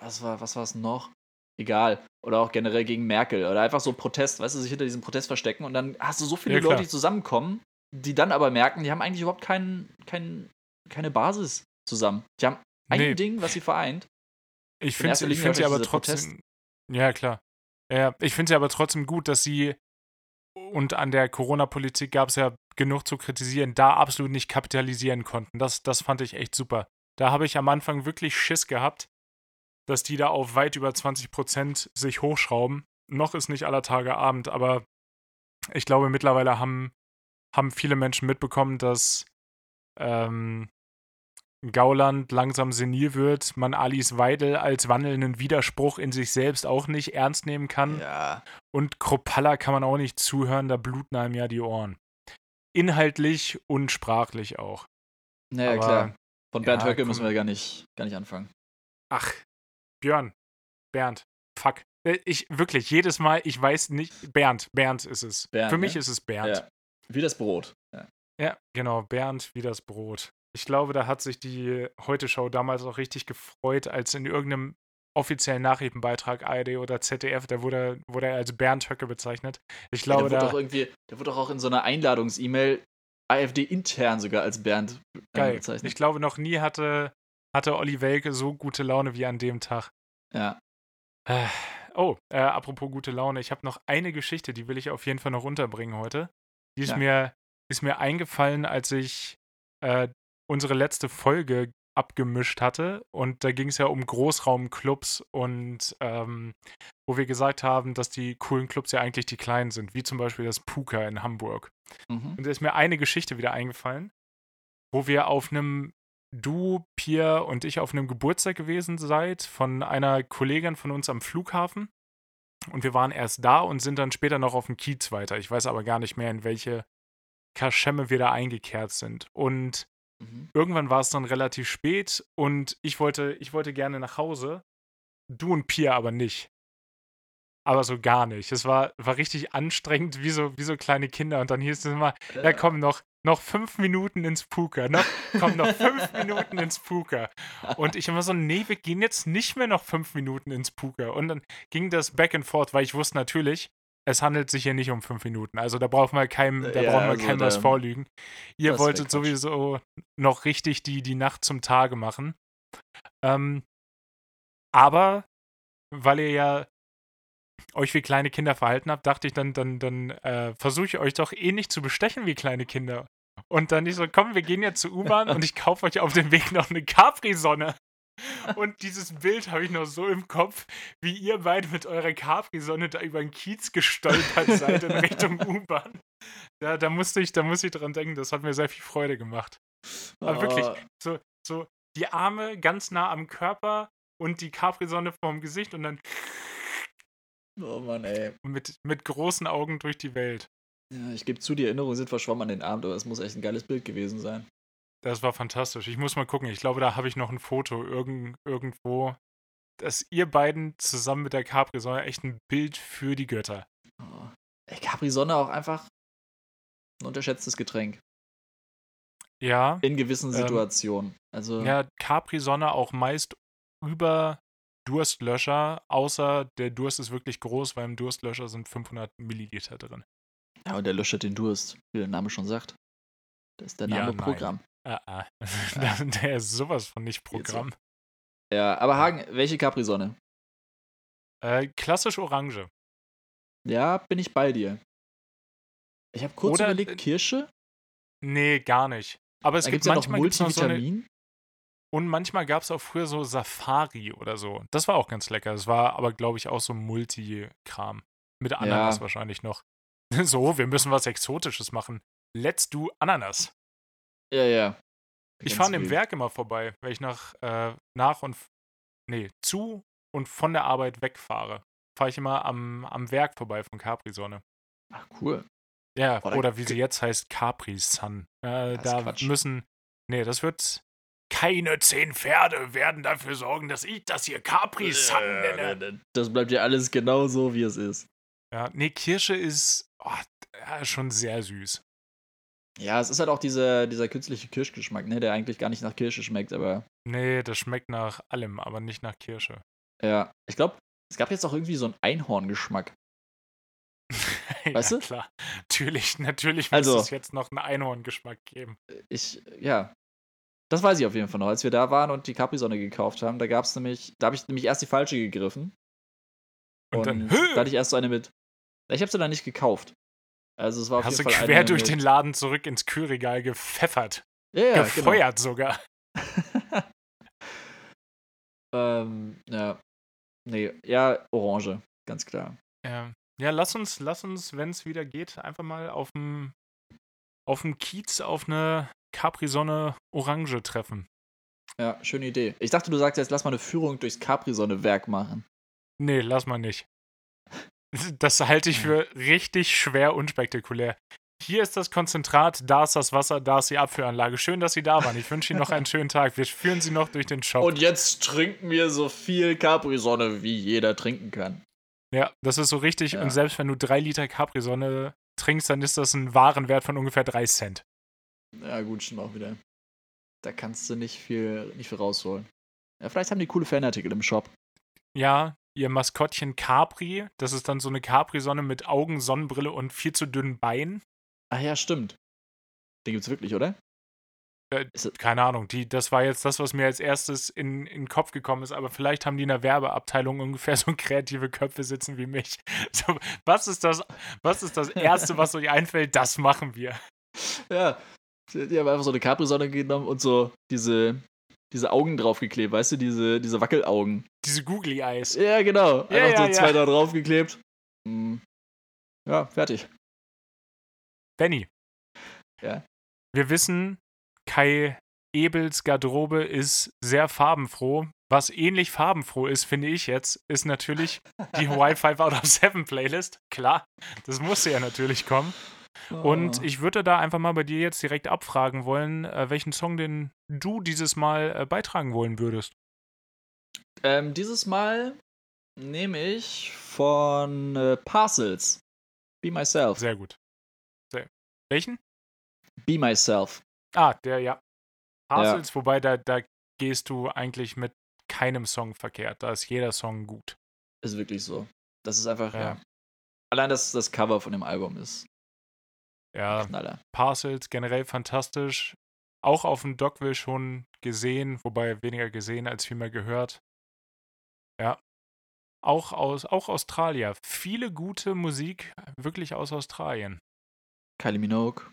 was war was war es noch? Egal. Oder auch generell gegen Merkel. Oder einfach so Protest, weißt du, sich hinter diesem Protest verstecken und dann hast du so viele Ja. Leute, die zusammenkommen, die dann aber merken, die haben eigentlich überhaupt kein, kein, keine Basis zusammen. Die haben ein Nee. Ding, was sie vereint. Ich In finde find sie wahrscheinlich aber trotzdem. Ja, klar. Ja, ich finde sie aber trotzdem gut, dass sie. Und an der Corona-Politik gab es ja genug zu kritisieren, da absolut nicht kapitalisieren konnten. Das, das fand ich echt super. Da habe ich am Anfang wirklich Schiss gehabt, dass die da auf weit über 20 Prozent sich hochschrauben. Noch ist nicht aller Tage Abend, aber ich glaube, mittlerweile haben, haben viele Menschen mitbekommen, dass ähm, Gauland langsam senil wird, man Alice Weidel als wandelnden Widerspruch in sich selbst auch nicht ernst nehmen kann. Ja. Und Kropalla kann man auch nicht zuhören, da bluten einem ja die Ohren. Inhaltlich und sprachlich auch. Naja, Aber- klar. Von Bernd ja, Höcke müssen wir gar nicht, gar nicht anfangen. Ach, Björn, Bernd, fuck. Äh, Ich wirklich, jedes Mal, ich weiß nicht, Bernd, Bernd ist es. Bernd, Für mich ne? ist es Bernd. Ja. Wie das Brot. Ja. Ja, genau, Bernd wie das Brot. Ich glaube, da hat sich die Heute-Show damals auch richtig gefreut, als in irgendeinem offiziellen Nachrichtenbeitrag ARD oder ZDF, da wurde, wurde er als Bernd Höcke bezeichnet. Ich Ja, glaube, der, wurde da, auch irgendwie, der wurde auch in so einer Einladungs-E-Mail AfD intern sogar als Bernd äh, geil. bezeichnet. Ich glaube, noch nie hatte, hatte Olli Welke so gute Laune wie an dem Tag. Ja. Äh, oh, äh, apropos gute Laune, ich habe noch eine Geschichte, die will ich auf jeden Fall noch unterbringen heute. Die ist, Ja. mir, ist mir eingefallen, als ich äh, unsere letzte Folge abgemischt hatte. Und da ging es ja um Großraumclubs und ähm, wo wir gesagt haben, dass die coolen Clubs ja eigentlich die kleinen sind, wie zum Beispiel das Puka in Hamburg. Mhm. Und da ist mir eine Geschichte wieder eingefallen, wo wir auf einem, du, Pierre und ich auf einem Geburtstag gewesen seid von einer Kollegin von uns am Flughafen. Und wir waren erst da und sind dann später noch auf dem Kiez weiter. Ich weiß aber gar nicht mehr, in welche Kaschemme wieder eingekehrt sind. Und Mhm. irgendwann war es dann relativ spät und ich wollte, ich wollte gerne nach Hause. Du und Pia aber nicht. Aber so gar nicht. Es war, war richtig anstrengend, wie so, wie so kleine Kinder. Und dann hieß es immer, ja komm, noch, noch fünf Minuten ins Puka. Noch, komm, noch fünf *laughs* Minuten ins Puka. Und ich immer so, nee, wir gehen jetzt nicht mehr noch fünf Minuten ins Puka. Und dann ging das back and forth, weil ich wusste natürlich, es handelt sich hier nicht um fünf Minuten. Also da braucht man keinem, da Ja, braucht man also keinem was vorlügen. Ihr wolltet sowieso noch richtig die, die Nacht zum Tage machen. Ähm, aber weil ihr ja euch wie kleine Kinder verhalten habt, dachte ich, dann, dann, dann äh, versuche ich euch doch eh nicht zu bestechen wie kleine Kinder. Und dann ich so, komm, wir gehen jetzt zur U-Bahn *laughs* und ich kaufe euch auf dem Weg noch eine Capri-Sonne. Und dieses Bild habe ich noch so im Kopf, wie ihr beide mit eurer Capri-Sonne da über den Kiez gestolpert seid in Richtung *laughs* U-Bahn. Da, da, musste ich, da musste ich dran denken, das hat mir sehr viel Freude gemacht. Aber wirklich, Oh, so, so die Arme ganz nah am Körper und die Capri-Sonne vorm Gesicht und dann oh Mann, ey. mit, mit großen Augen durch die Welt. Ja, ich gebe zu, die Erinnerungen sind verschwommen an den Abend, aber es muss echt ein geiles Bild gewesen sein. Das war fantastisch. Ich muss mal gucken. Ich glaube, da habe ich noch ein Foto irgend, irgendwo, dass ihr beiden zusammen mit der Capri-Sonne echt ein Bild für die Götter. Oh. Capri-Sonne auch einfach ein unterschätztes Getränk. Ja, In gewissen Ähm, Situationen. Also, ja, Capri-Sonne auch meist über Durstlöscher, außer der Durst ist wirklich groß, weil im Durstlöscher sind 500 Milliliter drin. ja, und der löscht den Durst, wie der Name schon sagt. Das ist der Ja, Name nein. Programm. Ah, ah. *laughs* Der- der ist sowas von nicht Programm. Ja, aber Hagen, welche Capri-Sonne? Äh, klassisch Orange. Ja, bin ich bei dir. Ich habe kurz Oder, äh, überlegt, Kirsche? Nee, gar nicht. Aber es Da gibt ja noch manchmal gibt's noch so eine, Multivitamin. Und manchmal gab es auch früher so Safari oder so. Das war auch ganz lecker. Das war aber, glaube ich, auch so Multi-Kram. Mit Ananas Ja. wahrscheinlich noch. *laughs* So, wir müssen was Exotisches machen. Let's do Ananas. Ja, ja. Ich fahre im. Werk immer vorbei, weil ich nach, äh, nach und, nee, zu und von der Arbeit wegfahre. Fahre ich immer am, am Werk vorbei von Capri-Sonne. Ach, cool. Ja, Boah, oder wie sie jetzt heißt, Capri-Sun. Äh, da Quatsch. müssen, nee, das wird, keine zehn Pferde werden dafür sorgen, dass ich das hier Capri-Sun nenne. Das bleibt ja alles genau so, wie es ist. Ja, nee, Kirsche ist oh, schon sehr süß. Ja, es ist halt auch dieser, dieser künstliche Kirschgeschmack, ne, der eigentlich gar nicht nach Kirsche schmeckt, aber Nee, das schmeckt nach allem, aber nicht nach Kirsche. ja, ich glaube, es gab jetzt auch irgendwie so einen Einhorngeschmack. *laughs* Weißt ja, du? klar. Natürlich, natürlich Also- muss es jetzt noch einen Einhorngeschmack geben. Ich, ja. Das weiß ich auf jeden Fall noch. Als wir da waren und die Capri-Sonne gekauft haben, da gab es nämlich, da habe ich nämlich erst die falsche gegriffen. Und Und, dann, da "Hö!" hatte ich erst so eine mit. Ich habe sie dann nicht gekauft. Also es war auf Hast du jeden Fall quer durch den Laden zurück ins Kühlregal gepfeffert. ja, ja, genau. gefeuert sogar. *laughs* ähm, ja. Nee, ja, Orange, ganz klar. Ja, ja lass uns, lass uns, wenn es wieder geht, einfach mal auf dem auf dem Kiez auf eine Capri-Sonne Orange treffen. Ja, schöne Idee. Ich dachte, du sagst jetzt, lass mal eine Führung durchs Capri-Sonne-Werk machen. Nee, lass mal nicht. Das halte ich für richtig schwer unspektakulär. Hier ist das Konzentrat, da ist das Wasser, da ist die Abführanlage. Schön, dass Sie da waren. Ich wünsche Ihnen noch einen schönen Tag. Wir führen Sie noch durch den Shop. Und jetzt trinken wir so viel Capri-Sonne, wie jeder trinken kann. ja, das ist so richtig. Ja. Und selbst wenn du drei Liter Capri-Sonne trinkst, dann ist das ein Warenwert von ungefähr drei Cent. Ja, gut, stimmt auch wieder. Da kannst du nicht viel, nicht viel rausholen. Ja, vielleicht haben die coole Fanartikel im Shop. Ja, ihr Maskottchen Capri, das ist dann so eine Capri-Sonne mit Augen, Sonnenbrille und viel zu dünnen Beinen. Ach ja, stimmt. Den gibt's wirklich, oder? Äh, keine Ahnung, die, das war jetzt das, was mir als erstes in, in den Kopf gekommen ist, aber vielleicht haben die in der Werbeabteilung ungefähr so kreative Köpfe sitzen wie mich. *laughs* So, was ist das, was ist das Erste, was euch einfällt? Das machen wir. *laughs* Ja. Die haben einfach so eine Capri-Sonne genommen und so diese, diese Augen draufgeklebt, weißt du, diese, diese Wackelaugen. Diese Googly Eyes. Ja, genau. Einfach Ja, so zwei ja. da draufgeklebt. Hm. Ja, fertig. Benny. Ja. Wir wissen, Kai Ebels Garderobe ist sehr farbenfroh. Was ähnlich farbenfroh ist, finde ich jetzt, ist natürlich die *laughs* Hawaii 5 out of 7 Playlist. Klar, das musste ja natürlich kommen. Und Oh. ich würde da einfach mal bei dir jetzt direkt abfragen wollen, äh, welchen Song den du dieses Mal äh, beitragen wollen würdest. Ähm, dieses Mal nehme ich von äh, Parcels. Be Myself. Sehr gut. Sehr. Welchen? Be Myself. Ah, der, ja. Parcels, wobei da, da gehst du eigentlich mit keinem Song verkehrt. Da ist jeder Song gut. Ist wirklich so. Das ist einfach, Ja. ja. Allein das, das Cover von dem Album ist Ja, Knaller. Parcels generell fantastisch. Auch auf dem Dogville schon gesehen, wobei weniger gesehen als vielmehr gehört. Ja. Auch aus auch Australier. Viele gute Musik wirklich aus Australien. Kylie Minogue.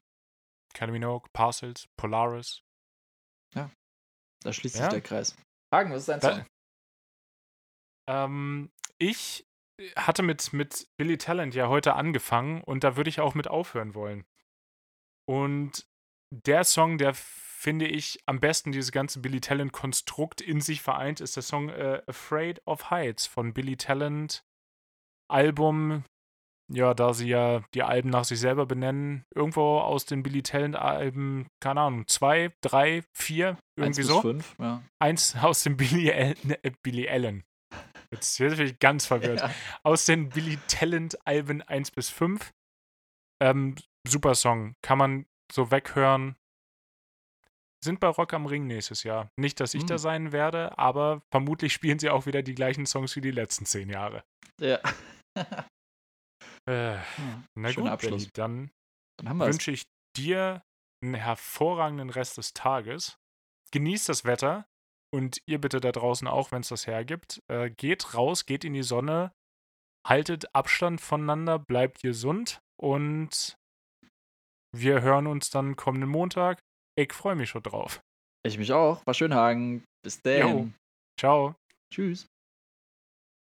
Kylie Minogue, Parcels, Polaris. Da schließt Ja. sich der Kreis. Hagen, was ist dein Song? Ähm, ich hatte mit, mit Billy Talent ja heute angefangen und da würde ich auch mit aufhören wollen. Und der Song, der finde ich am besten dieses ganze Billy Talent-Konstrukt in sich vereint, ist der Song äh, Afraid of Heights von Billy Talent. Album, ja, da sie ja die Alben nach sich selber benennen, irgendwo aus den Billy Talent-Alben, keine Ahnung, zwei, drei, vier, Eins irgendwie bis so. fünf, ja. Eins aus dem Billy, ne, äh, Billy Allen. Jetzt bin ich ganz verwirrt. ja. Aus den Billy Talent Alben 1 bis 5. Ähm, super Song. Kann man so weghören. Sind bei Rock am Ring nächstes Jahr. Nicht, dass ich da Hm. sein werde, aber vermutlich spielen sie auch wieder die gleichen Songs wie die letzten zehn Jahre. ja. *laughs* Äh, na Schöner gut, Abschluss. Dann Dann wünsche ich dir einen hervorragenden Rest des Tages. Genießt das Wetter und ihr bitte da draußen auch, wenn es das hergibt. Äh, geht raus, geht in die Sonne, haltet Abstand voneinander, bleibt gesund und wir hören uns dann kommenden Montag. Ich freue mich schon drauf. Ich mich auch. War schön, Hagen. Bis dann. Ciao. Tschüss.